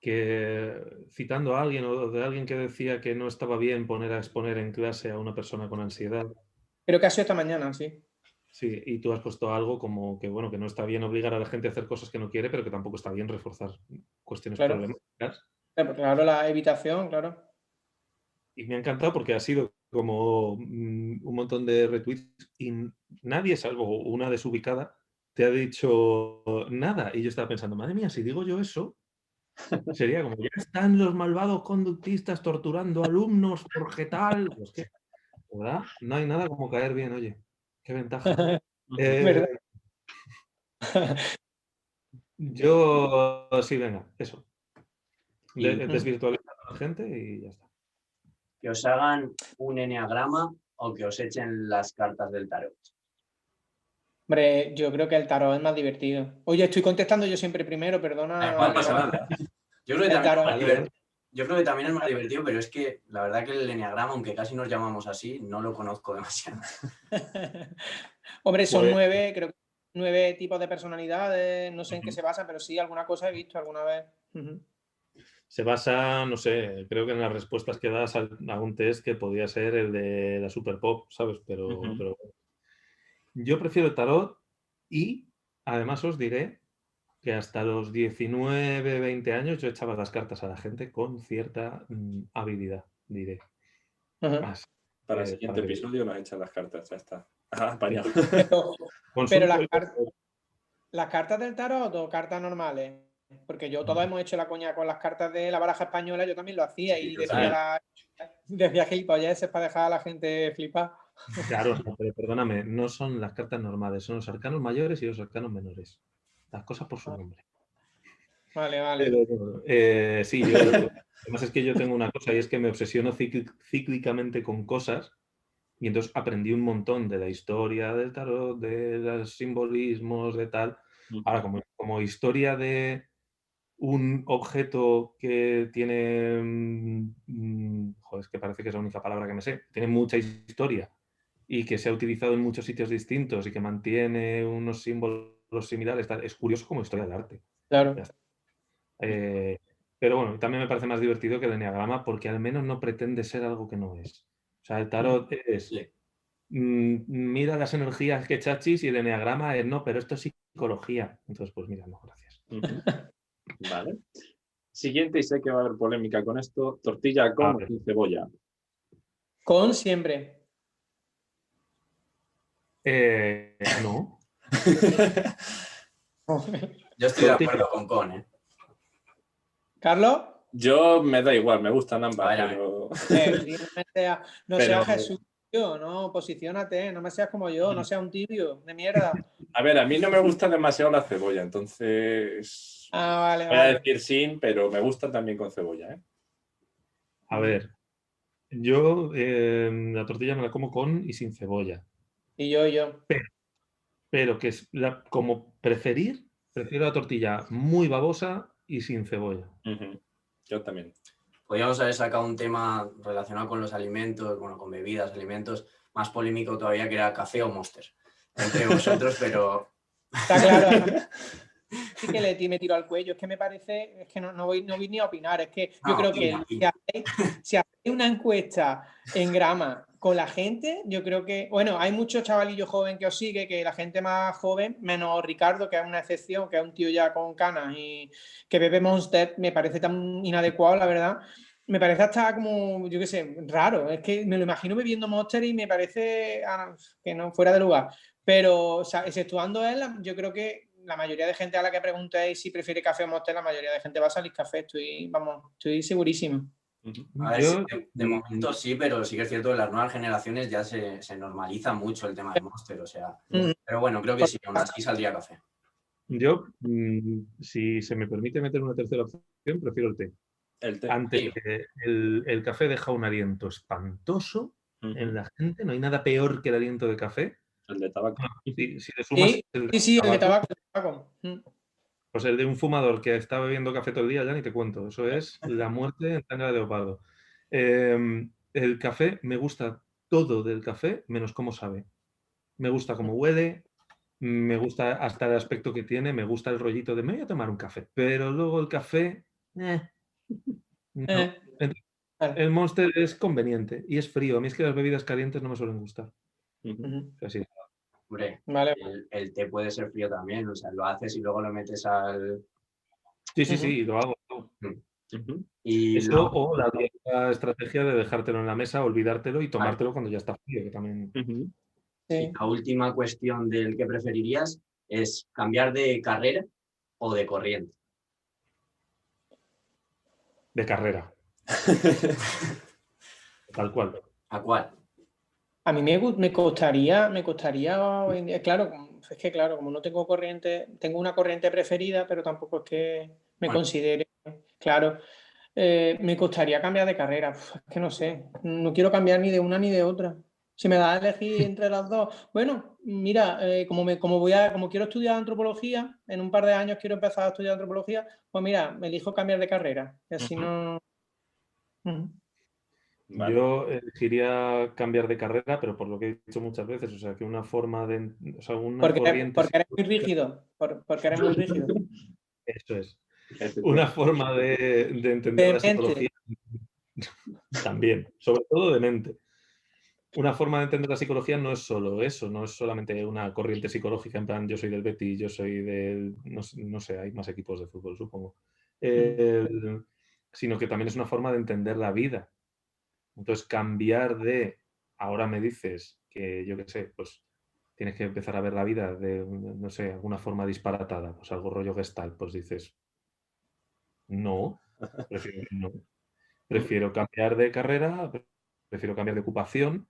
que citando a alguien o de alguien que decía que no estaba bien poner a exponer en clase a una persona con ansiedad. Creo que ha sido esta mañana, sí. Sí, y tú has puesto algo como que, bueno, que no está bien obligar a la gente a hacer cosas que no quiere, pero que tampoco está bien reforzar cuestiones Claro. problemáticas. Claro, la evitación, claro. Y me ha encantado porque ha sido como mm, un montón de retweets y nadie, salvo una desubicada, te ha dicho nada. Y yo estaba pensando, madre mía, si digo yo eso, sería como, ya están los malvados conductistas torturando alumnos tal. Pues que, ¿verdad? No hay nada como caer bien, oye. Qué ventaja. Eh, ¿Verdad? yo, sí, venga, eso. Desvirtualizar a la gente y ya está. Que os hagan un enneagrama o que os echen las cartas del tarot? Hombre, yo creo que el tarot es más divertido. Oye, estoy contestando yo siempre primero, perdona. No pasa nada. Yo creo, que El también es tarot. más divertido. Yo creo que también es más divertido, pero es que la verdad que el enneagrama, aunque casi nos llamamos así, no lo conozco demasiado. Hombre, son Pues- nueve, creo que nueve tipos de personalidades, no sé en qué se basan, pero sí, alguna cosa he visto alguna vez. Se basa, no sé, creo que en las respuestas que das a un test que podía ser el de la Super Pop, ¿sabes? Pero, Ujú. pero yo prefiero el tarot y además os diré que hasta los 19, 20 años yo echaba las cartas a la gente con cierta mm, habilidad, diré. Más. Para el Eh, siguiente para que- episodio nos echan las cartas, ya está. Ah, apañado. Pero, las, y- car- las cartas del tarot o cartas normales. Porque yo todos hemos hecho la coña con las cartas de la baraja española, yo también lo hacía y decía, la- decía gilipolleces para dejar a la gente flipar. Claro, pero perdóname, no son las cartas normales, son los arcanos mayores y los arcanos menores. Las cosas por su nombre. Vale, vale. Pero, eh, sí, yo, además es que yo tengo una cosa y es que me obsesiono cíclicamente con cosas y entonces aprendí un montón de la historia del tarot, de los simbolismos, de tal. Ahora, como, como historia de un objeto que tiene, mm, mm, joder, es que parece que es la única palabra que me sé, tiene mucha historia y que se ha utilizado en muchos sitios distintos y que mantiene unos símbolos similares, tal, es curioso como historia del arte. Claro. Eh, pero bueno, también me parece más divertido que el enneagrama porque al menos no pretende ser algo que no es. O sea, el tarot es, Sí. mm, mira las energías que chachis y el enneagrama es, no, pero esto es psicología. Entonces, pues mira, no, gracias. Vale. Siguiente, y sé que va a haber polémica con esto, tortilla con cebolla. Con siempre. Eh, no. Yo estoy de acuerdo con Con, ¿eh? Carlos, Yo me da igual, me gustan ambas, Vaya. pero eh, no me seas, no Pero- seas Jesús, tío, no, posiciónate, no me seas como yo, no seas un tibio de mierda. a ver, a mí no me gusta demasiado la cebolla, entonces Ah, vale, voy a decir sin, pero me gusta también con cebolla, ¿eh? A ver, yo eh, la tortilla me la como con y sin cebolla. Y yo, y yo. Pero que es la- como preferir, prefiero la tortilla muy babosa y sin cebolla. Yo también. Podríamos haber sacado un tema relacionado con los alimentos, bueno, con bebidas, alimentos, más polémico todavía que era café o monster. Entre vosotros, pero Está claro. Sí que le me tiro al cuello. Es que me parece, es que no, no voy, no voy ni a opinar. Es que yo No, creo que si hacéis, si hacéis una encuesta en grama con la gente, yo creo que, bueno, hay muchos chavalillos joven que os sigue, que la gente más joven, menos Ricardo, que es una excepción, que es un tío ya con canas y que bebe Monster, me parece tan inadecuado, la verdad. Me parece hasta como, yo qué sé, raro. Es que me lo imagino bebiendo Monster y me parece ah, que no fuera de lugar. Pero, o sea, exceptuando él, yo creo que la mayoría de gente a la que preguntéis si prefiere café o Monster, la mayoría de gente va a salir café. Estoy, vamos, estoy segurísimo. Ujú. a ver, Yo- sí, de, de momento sí, pero sí que es cierto que las nuevas generaciones ya se, se normaliza mucho el tema del monster, o sea. Mm. Pero bueno, creo que sí, aún así saldría café. Yo, mm, si se me permite meter una tercera opción, prefiero el té. El té. Antes Sí. que el, el café deja un aliento espantoso en la gente, no hay nada peor que el aliento de café. El de tabaco. Si, si le sumas Sí, el Sí, sí, el de tabaco, tabaco. el de tabaco. Mm. Pues el de un fumador que está bebiendo café todo el día, ya ni te cuento. Eso es la muerte en tanga de leopardo. Eh, el café, me gusta todo del café, menos cómo sabe. Me gusta cómo huele, me gusta hasta el aspecto que tiene, me gusta el rollito de me voy a tomar un café. Pero luego el café, eh, no. Eh. El Monster es conveniente y es frío. A mí es que las bebidas calientes no me suelen gustar. Así. Hombre, Vale. el, el té puede ser frío también, o sea, lo haces y luego lo metes al. Sí, sí, sí, lo hago. Y Eso luego- o la vieja estrategia de dejártelo en la mesa, olvidártelo y tomártelo cuando ya está frío, que también. Sí. la última cuestión del que preferirías es cambiar de carrera o de corriente. De carrera. Tal cual. ¿A cuál? A mí me, me costaría, me costaría hoy en día, claro, es que claro, como no tengo corriente, tengo una corriente preferida, pero tampoco es que me Bueno. considere, claro, eh, me costaría cambiar de carrera, Uf, es que no sé, no quiero cambiar ni de una ni de otra. Si me da a elegir entre las dos, bueno, mira, eh, como, me, como, voy a, como quiero estudiar antropología, en un par de años quiero empezar a estudiar antropología, pues mira, me elijo cambiar de carrera. Y así no. Yo elegiría cambiar de carrera, pero por lo que he dicho muchas veces, o sea, que una forma de. O sea, una porque, porque eres muy rígido. porque eres muy rígido. Eso es. Una forma de, entender la psicología. También, sobre todo de mente. Una forma de entender la psicología no es solo eso, no es solamente una corriente psicológica en plan yo soy del Betty, yo soy del. No, sé, hay más equipos de fútbol, supongo. sino que también es una forma de entender la vida. Entonces, cambiar de ahora me dices que yo qué sé, pues tienes que empezar a ver la vida de, no sé, alguna forma disparatada, pues algo rollo gestal, pues dices, no, prefiero, no. prefiero cambiar de carrera, prefiero cambiar de ocupación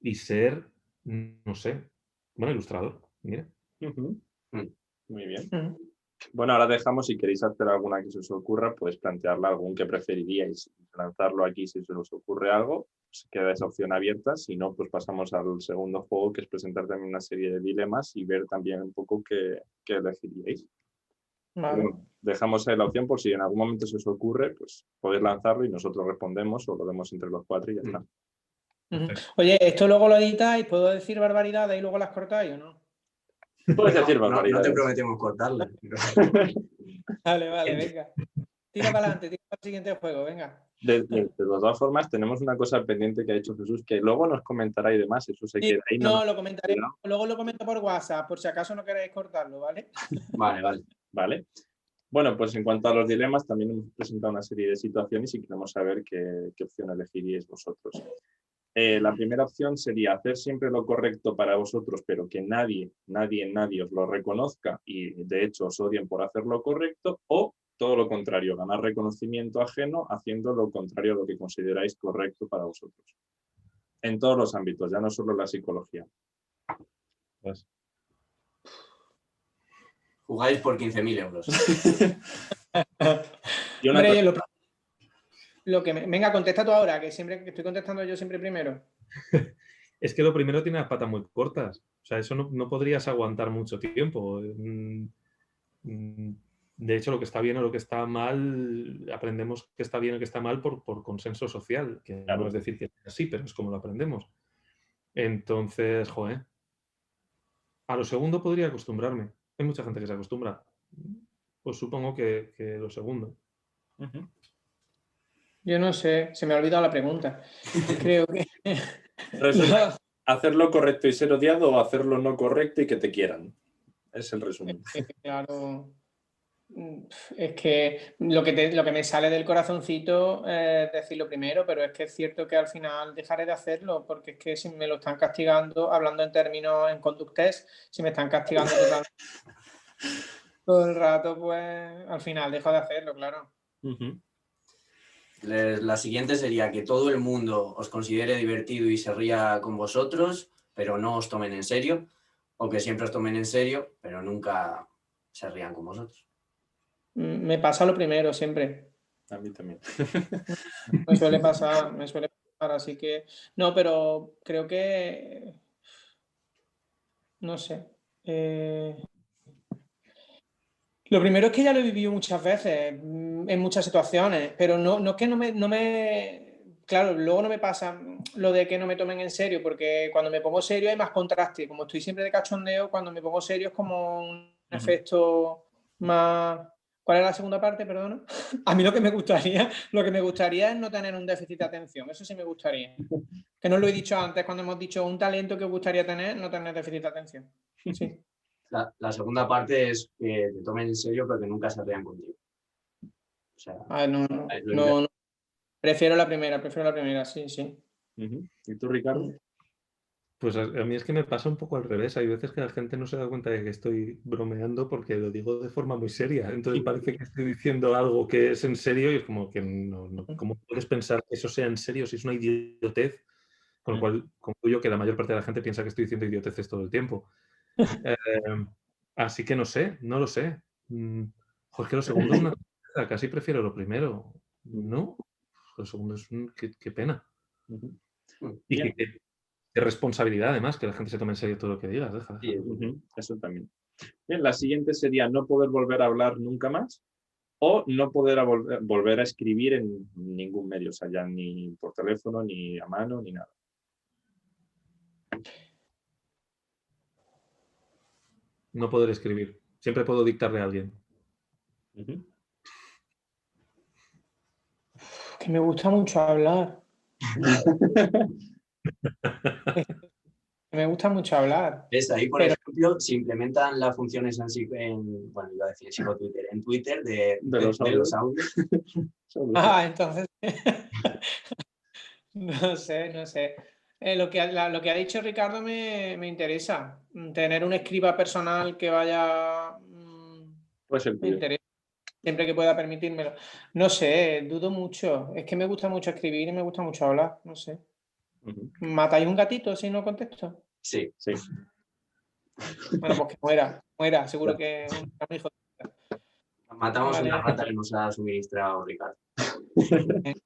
y ser, no sé, bueno, ilustrador, mira. Mm. Muy bien. Mm. Bueno, ahora dejamos, si queréis hacer alguna que se os ocurra, podéis plantearla, algún que preferiríais, lanzarlo aquí si se os ocurre algo, pues queda esa opción abierta, si no, pues pasamos al segundo juego, que es presentar también una serie de dilemas y ver también un poco qué, qué elegiríais. dejamos ahí la opción por si en algún momento se os ocurre, pues podéis lanzarlo y nosotros respondemos o lo vemos entre los cuatro y ya está. Oye, ¿esto luego lo editáis? ¿Puedo decir barbaridades y luego las cortáis o no? Puedes decir no, no, te prometemos cortarla. vale, vale, venga. Tira para adelante, tira para el siguiente juego, venga. De, de, todas formas, tenemos una cosa pendiente que ha hecho Jesús, que luego nos comentará y demás. Eso se queda ahí. No, lo comentaré. Luego lo comento por WhatsApp, por si acaso no queréis cortarlo, ¿vale? Vale, vale. Vale. Bueno, pues en cuanto a los dilemas, también hemos presentado una serie de situaciones y queremos saber qué, qué opción elegiríais vosotros. Eh, la primera opción sería hacer siempre lo correcto para vosotros, pero que nadie, nadie, nadie os lo reconozca y de hecho os odien por hacer lo correcto, o todo lo contrario, ganar reconocimiento ajeno haciendo lo contrario a lo que consideráis correcto para vosotros. En todos los ámbitos, ya no solo la psicología. Pues. Jugáis por 15.000 euros. lo que venga, contesta tú ahora, que siempre que estoy contestando yo siempre primero. es que lo primero tiene las patas muy cortas. O sea, eso no, podrías aguantar mucho tiempo. Mm, mm, de hecho, lo que está bien o lo que está mal, aprendemos que está bien o que está mal por, consenso social, que no es decir que es así, pero es como lo aprendemos. Entonces, joder. A lo segundo podría acostumbrarme. Hay mucha gente que se acostumbra. Pues supongo que, lo segundo. Yo no sé, se me ha olvidado la pregunta. Creo que. ¿Hacerlo correcto y ser odiado o hacerlo no correcto y que te quieran? Es el resumen. claro. Es que lo que, lo que me sale del corazoncito es decirlo primero, pero es que es cierto que al final dejaré de hacerlo, porque es que si me lo están castigando, hablando en términos en conduct test, si me están castigando todo el rato, pues al final dejo de hacerlo, claro. La siguiente sería que todo el mundo os considere divertido y se ría con vosotros, pero no os tomen en serio, o que siempre os tomen en serio, pero nunca se rían con vosotros. Mm, me pasa lo primero siempre. A mí también. me suele pasar, me suele pasar, así que no, pero creo que no sé. Eh, lo primero es que ya lo he vivido muchas veces, mm, en muchas situaciones, pero no, no es que no me, no me, Claro, luego no me pasa lo de que no me tomen en serio, porque cuando me pongo serio hay más contraste. Como estoy siempre de cachondeo, cuando me pongo serio es como un efecto más... ¿Cuál es la segunda parte, perdona? A mí lo que me gustaría, lo que me gustaría es no tener un déficit de atención. Eso sí me gustaría. Que no lo he dicho antes cuando hemos dicho un talento que gustaría tener, no tener déficit de atención. Sí. La, segunda parte es que te tomen en serio, pero que nunca se rían contigo. O sea, ah, no, no, Prefiero la primera, prefiero la primera, sí, sí. ¿Y tú, Ricardo? Pues a, mí es que me pasa un poco al revés. Hay veces que la gente no se da cuenta de que estoy bromeando porque lo digo de forma muy seria. Entonces parece que estoy diciendo algo que es en serio y es como que no, no ¿cómo puedes pensar que eso sea en serio si es una idiotez? Con lo cual concluyo que la mayor parte de la gente piensa que estoy diciendo idioteces todo el tiempo. Em, así que no sé, no lo sé. Mm, Jorge, lo segundo es una casi prefiero lo primero. ¿No? Lo segundo es un, qué, pena. Qué responsabilidad, además, que la gente se tome en serio todo lo que digas. Deja, Sí, eso también. Bien, la siguiente sería no poder volver a hablar nunca más o no poder a volver a escribir en ningún medio, o sea, ya ni por teléfono, ni a mano, ni nada. No poder escribir. Siempre puedo dictarle a alguien. Que me gusta mucho hablar. Que me gusta mucho hablar. ¿Ves? Ahí, por Pero- ejemplo, se implementan las funciones en, bueno, iba a decir en Twitter, en Twitter de, De de- los de los audios. Ah, entonces. no sé, no sé. Eh, lo, que, la- lo que ha dicho Ricardo me, me interesa. Mm, Tener un escriba personal que vaya. mm, Pues el Me interesa. Siempre que pueda permitírmelo. No sé, dudo mucho. Es que me gusta mucho escribir y me gusta mucho hablar. No sé. Ujú, ¿Matáis un gatito si no contesto? Sí, Sí. Bueno, pues que muera. Muera. Seguro que un hijo. matamos Vale. una rata que nos ha suministrado Ricardo.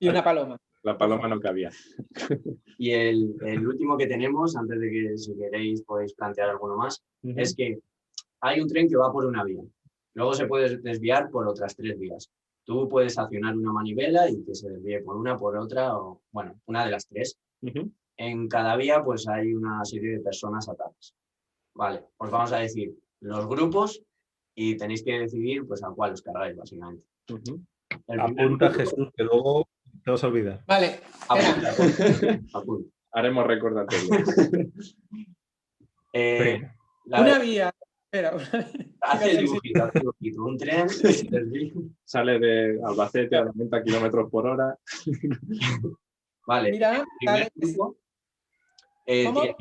Y una paloma. La paloma no cabía. Y el, el último que tenemos, antes de que si queréis podéis plantear alguno más, es que hay un tren que va por una vía. Luego se puede desviar por otras tres vías. Tú puedes accionar una manivela y que se desvíe por una, por otra, o bueno, una de las tres. En cada vía pues hay una serie de personas atadas. Vale, os vamos a decir los grupos y tenéis que decidir pues a cuál os cargáis básicamente. Apunta grupo- Jesús, que luego te vas a olvidar. Vale. Apunta, apunta, apunta. Haremos recordatorio. Eh, Una vía. Espera, una vía. hace el dibujito, hace el dibujito. Un tren. Sale de Albacete a 90 kilómetros por hora. Vale, Mira, el primer grupo, eh, tiene-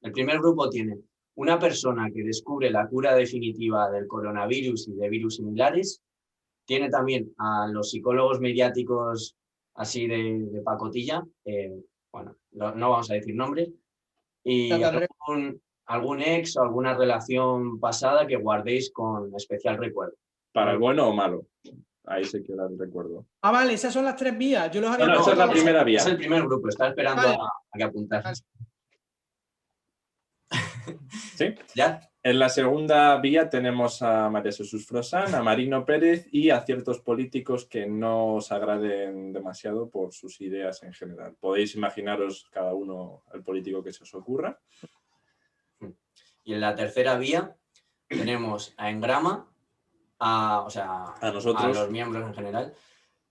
el primer grupo tiene una persona que descubre la cura definitiva del coronavirus y de virus similares. Tiene también a los psicólogos mediáticos así de, de pacotilla. eh, bueno, no, no vamos a decir nombres. Y algún, algún ex o alguna relación pasada que guardéis con especial recuerdo. ¿Para el bueno o malo? Ahí se queda el recuerdo. Ah, vale, esas son las tres vías. Yo los había No, no, esa es la primera vía. Es el primer grupo, está esperando Vale. a, a que apuntar. Vale. ¿Sí? ¿Ya? En la segunda vía tenemos a María Jesús Frosán, a Marino Pérez y a ciertos políticos que no os agraden demasiado por sus ideas en general. Podéis imaginaros cada uno el político que se os ocurra. Y en la tercera vía tenemos a Engrama, a, o sea, A nosotros. los miembros en general,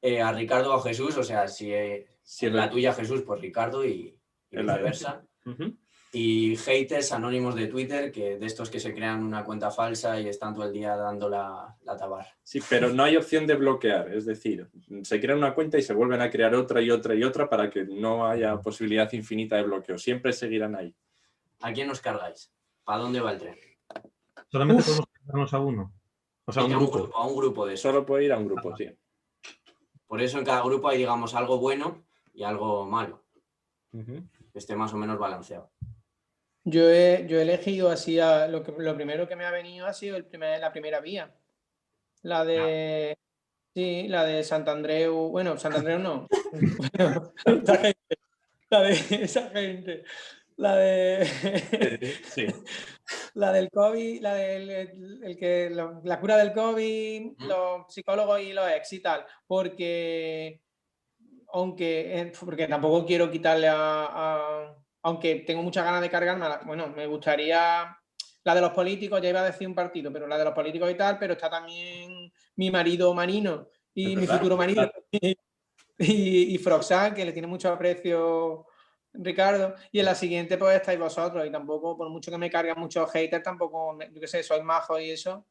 eh, a Ricardo o a Jesús, o sea, si, eh, Si en la tuya Jesús, pues Ricardo y, y viceversa. Y haters anónimos de Twitter, que de estos que se crean una cuenta falsa y están todo el día dando la, la tabar. Sí, pero no hay opción de bloquear. Es decir, se crea una cuenta y se vuelven a crear otra y otra y otra para que no haya posibilidad infinita de bloqueo. Siempre seguirán ahí. ¿A quién os cargáis? ¿Para dónde va el tren? Solamente Uf. podemos quedarnos a uno. O sea, un a grupo. a un grupo de esos. Solo puede ir a un grupo, sí. Por eso en cada grupo hay, digamos, algo bueno y algo malo, que esté más o menos balanceado. Yo he, yo he elegido así, a- lo, que, lo primero que me ha venido ha sido el primer, la primera vía. La de. Sí, la de Santandreu. Bueno, Santandreu no. Bueno, esa gente. La de esa gente. La de. Sí. La del COVID, la del el- el que, la, la cura del COVID, Mm. los psicólogos y los ex y tal, porque aunque eh, porque tampoco quiero quitarle a, a- aunque tengo muchas ganas de cargarme, bueno, me gustaría la de los políticos, ya iba a decir un partido, pero la de los políticos y tal, pero está también mi marido Marino y mi futuro marido y, y, y Froxán, que le tiene mucho aprecio Ricardo, y en la siguiente pues estáis vosotros, y tampoco, por mucho que me carguen muchos haters, tampoco, yo qué sé, sois majos y eso.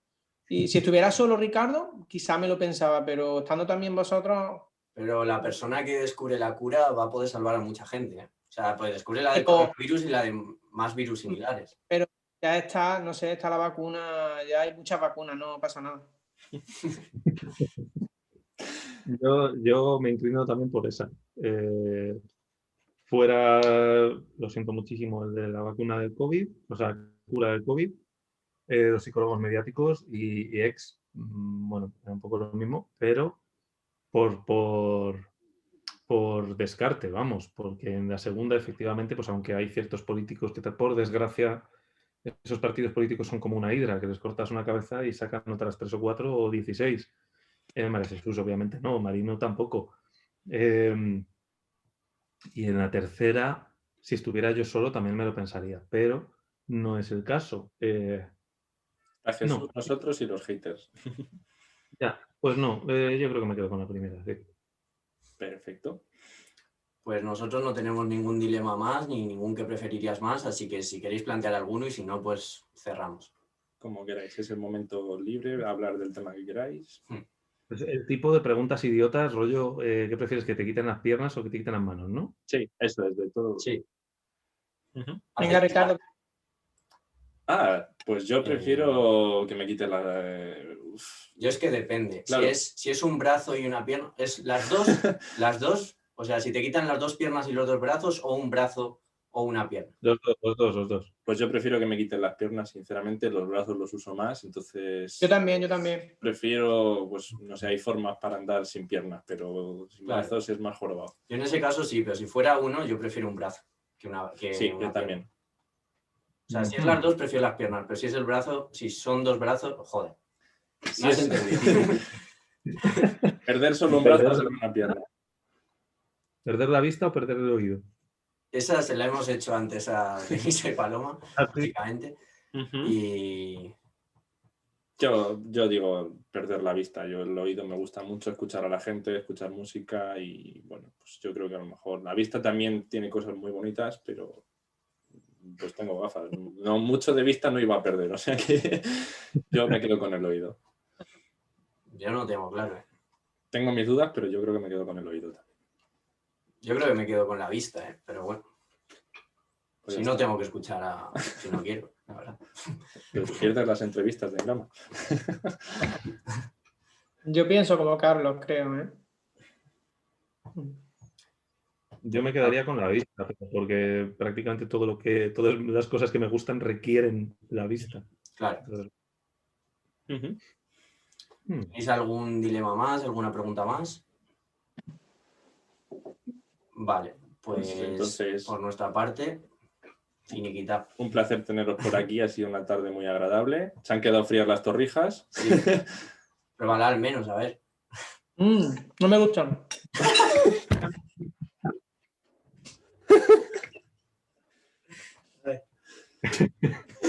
Y si estuviera solo Ricardo, quizá me lo pensaba, pero estando también vosotros, Pero la persona que descubre la cura va a poder salvar a mucha gente. ¿eh? O sea, pues descubre la Pero- coronavirus y la de más virus similares. ya está, no sé, está la vacuna, ya hay muchas vacunas, no pasa nada. Yo, yo me inclino también por esa. Eh, fuera, lo siento muchísimo, el de la vacuna del COVID, o sea, cura del COVID, eh, los psicólogos mediáticos y, y ex, mm, bueno, era un poco lo mismo, pero por, por, por descarte, vamos, porque en la segunda, efectivamente, pues aunque hay ciertos políticos que, por desgracia, esos partidos políticos son como una hidra, que les cortas una cabeza y sacan otras tres o cuatro o dieciséis. Eh, María Jesús, obviamente no, Marino tampoco. Em, y en la tercera, si estuviera yo solo, también me lo pensaría, pero no es el caso. Eh, A Jesús, No. nosotros y los haters. ya, pues no, eh, yo creo que me quedo con la primera. sí. Perfecto. Pues nosotros no tenemos ningún dilema más ni ningún que preferirías más, así que si queréis plantear alguno y si no, pues cerramos. Como queráis, es el momento libre, hablar del tema que queráis. Pues el tipo de preguntas idiotas, rollo, eh, ¿qué prefieres? ¿Que te quiten las piernas o que te quiten las manos, no? Sí, eso es de todo. Sí. Ujú. Venga, Ricardo. Ah, pues yo prefiero que me quite la. eh, uf. Yo es que depende. Claro. Si, es, si es un brazo y una pierna, es las dos, las dos, o sea, si te quitan las dos piernas y los dos brazos, o un brazo o una pierna. Los dos, los dos, los dos. Pues yo prefiero que me quiten las piernas, sinceramente, los brazos los uso más, entonces Yo también, yo también. prefiero, pues no sé, hay formas para andar sin piernas, pero sin Claro. brazos es más jorobado. Yo en ese caso sí, pero si fuera uno, yo prefiero un brazo que una que Sí, una yo pierna. también. O sea, si es las dos, prefiero las piernas, pero si es el brazo, si son dos brazos, joder. Si No has entendido. Perder solo un brazo es una pierna. ¿Perder la vista o perder el oído? Esa se la hemos hecho antes a Denise y Paloma, Ah, básicamente. Y Yo, yo digo perder la vista. Yo el oído me gusta mucho escuchar a la gente, escuchar música y bueno, pues yo creo que a lo mejor la vista también tiene cosas muy bonitas, pero pues tengo gafas. No mucho de vista no iba a perder, o sea que yo me quedo con el oído. yo no tengo claro. ¿eh? Tengo mis dudas, pero yo creo que me quedo con el oído también. Yo creo que me quedo con la vista, ¿eh? pero bueno, Pues si no está. tengo que escuchar a... Si no quiero, la verdad. Pero te pierdes las entrevistas de Grama. Yo pienso como Carlos, creo, ¿eh? Yo me quedaría con la vista, pero porque prácticamente todo lo que, todas las cosas que me gustan requieren la vista. Claro. Entonces, hmm, ¿Tenéis algún dilema más, alguna pregunta más? Vale, pues Pues entonces- por nuestra parte, finiquita. Un placer teneros por aquí, ha sido una tarde muy agradable. Se han quedado frías las torrijas. Sí. Pruébala al menos, a ver. Mm, no me gustan.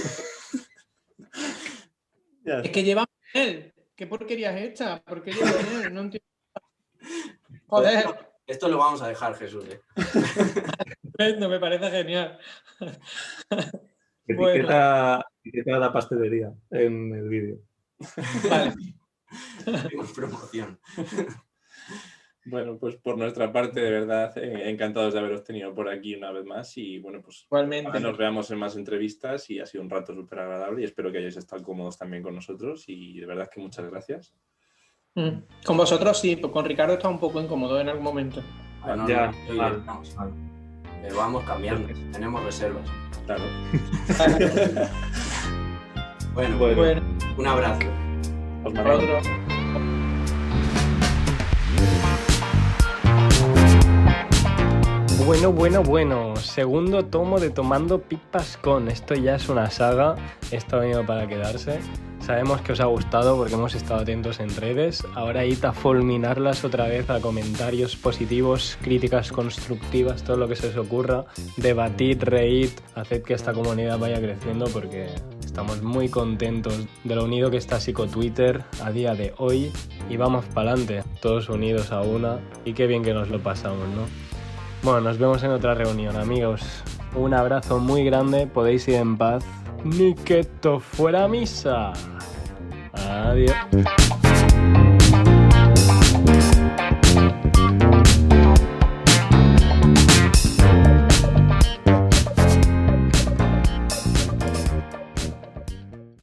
Es que lleva él. ¿Qué porquería es esta? ¿Por qué lleva él? No entiendo. Joder, Esto lo vamos a dejar, Jesús. ¿eh? no me parece genial. Etiqueta, etiqueta la pastelería en el vídeo. Vale. Promoción. Bueno, pues por nuestra parte, de verdad, eh, encantados de haberos tenido por aquí una vez más y bueno, pues Igualmente. nos veamos en más entrevistas y ha sido un rato súper agradable y espero que hayáis estado cómodos también con nosotros y de verdad que muchas gracias. Mm. Con vosotros sí, pues con Ricardo está un poco incómodo en algún momento. Bueno, Ya, no, no, mal, vamos. mal. Pero vamos cambiando, tenemos reservas. Claro. Bueno, Bueno. Bueno, un abrazo. Os Bueno, bueno, bueno. Segundo tomo de Tomando Pipas con. Esto ya es una saga. Esto ha venido para quedarse. Sabemos que os ha gustado porque hemos estado atentos en redes. Ahora id a fulminarlas otra vez a comentarios positivos, críticas constructivas, todo lo que se os ocurra. Debatid, reíd, haced que esta comunidad vaya creciendo porque estamos muy contentos de lo unido que está Psico Twitter a día de hoy. Y vamos para adelante, todos unidos a una. Y qué bien que nos lo pasamos, ¿no? Bueno, nos vemos en otra reunión, amigos. Un abrazo muy grande, podéis ir en paz. Ni que esto fuera misa. Adiós.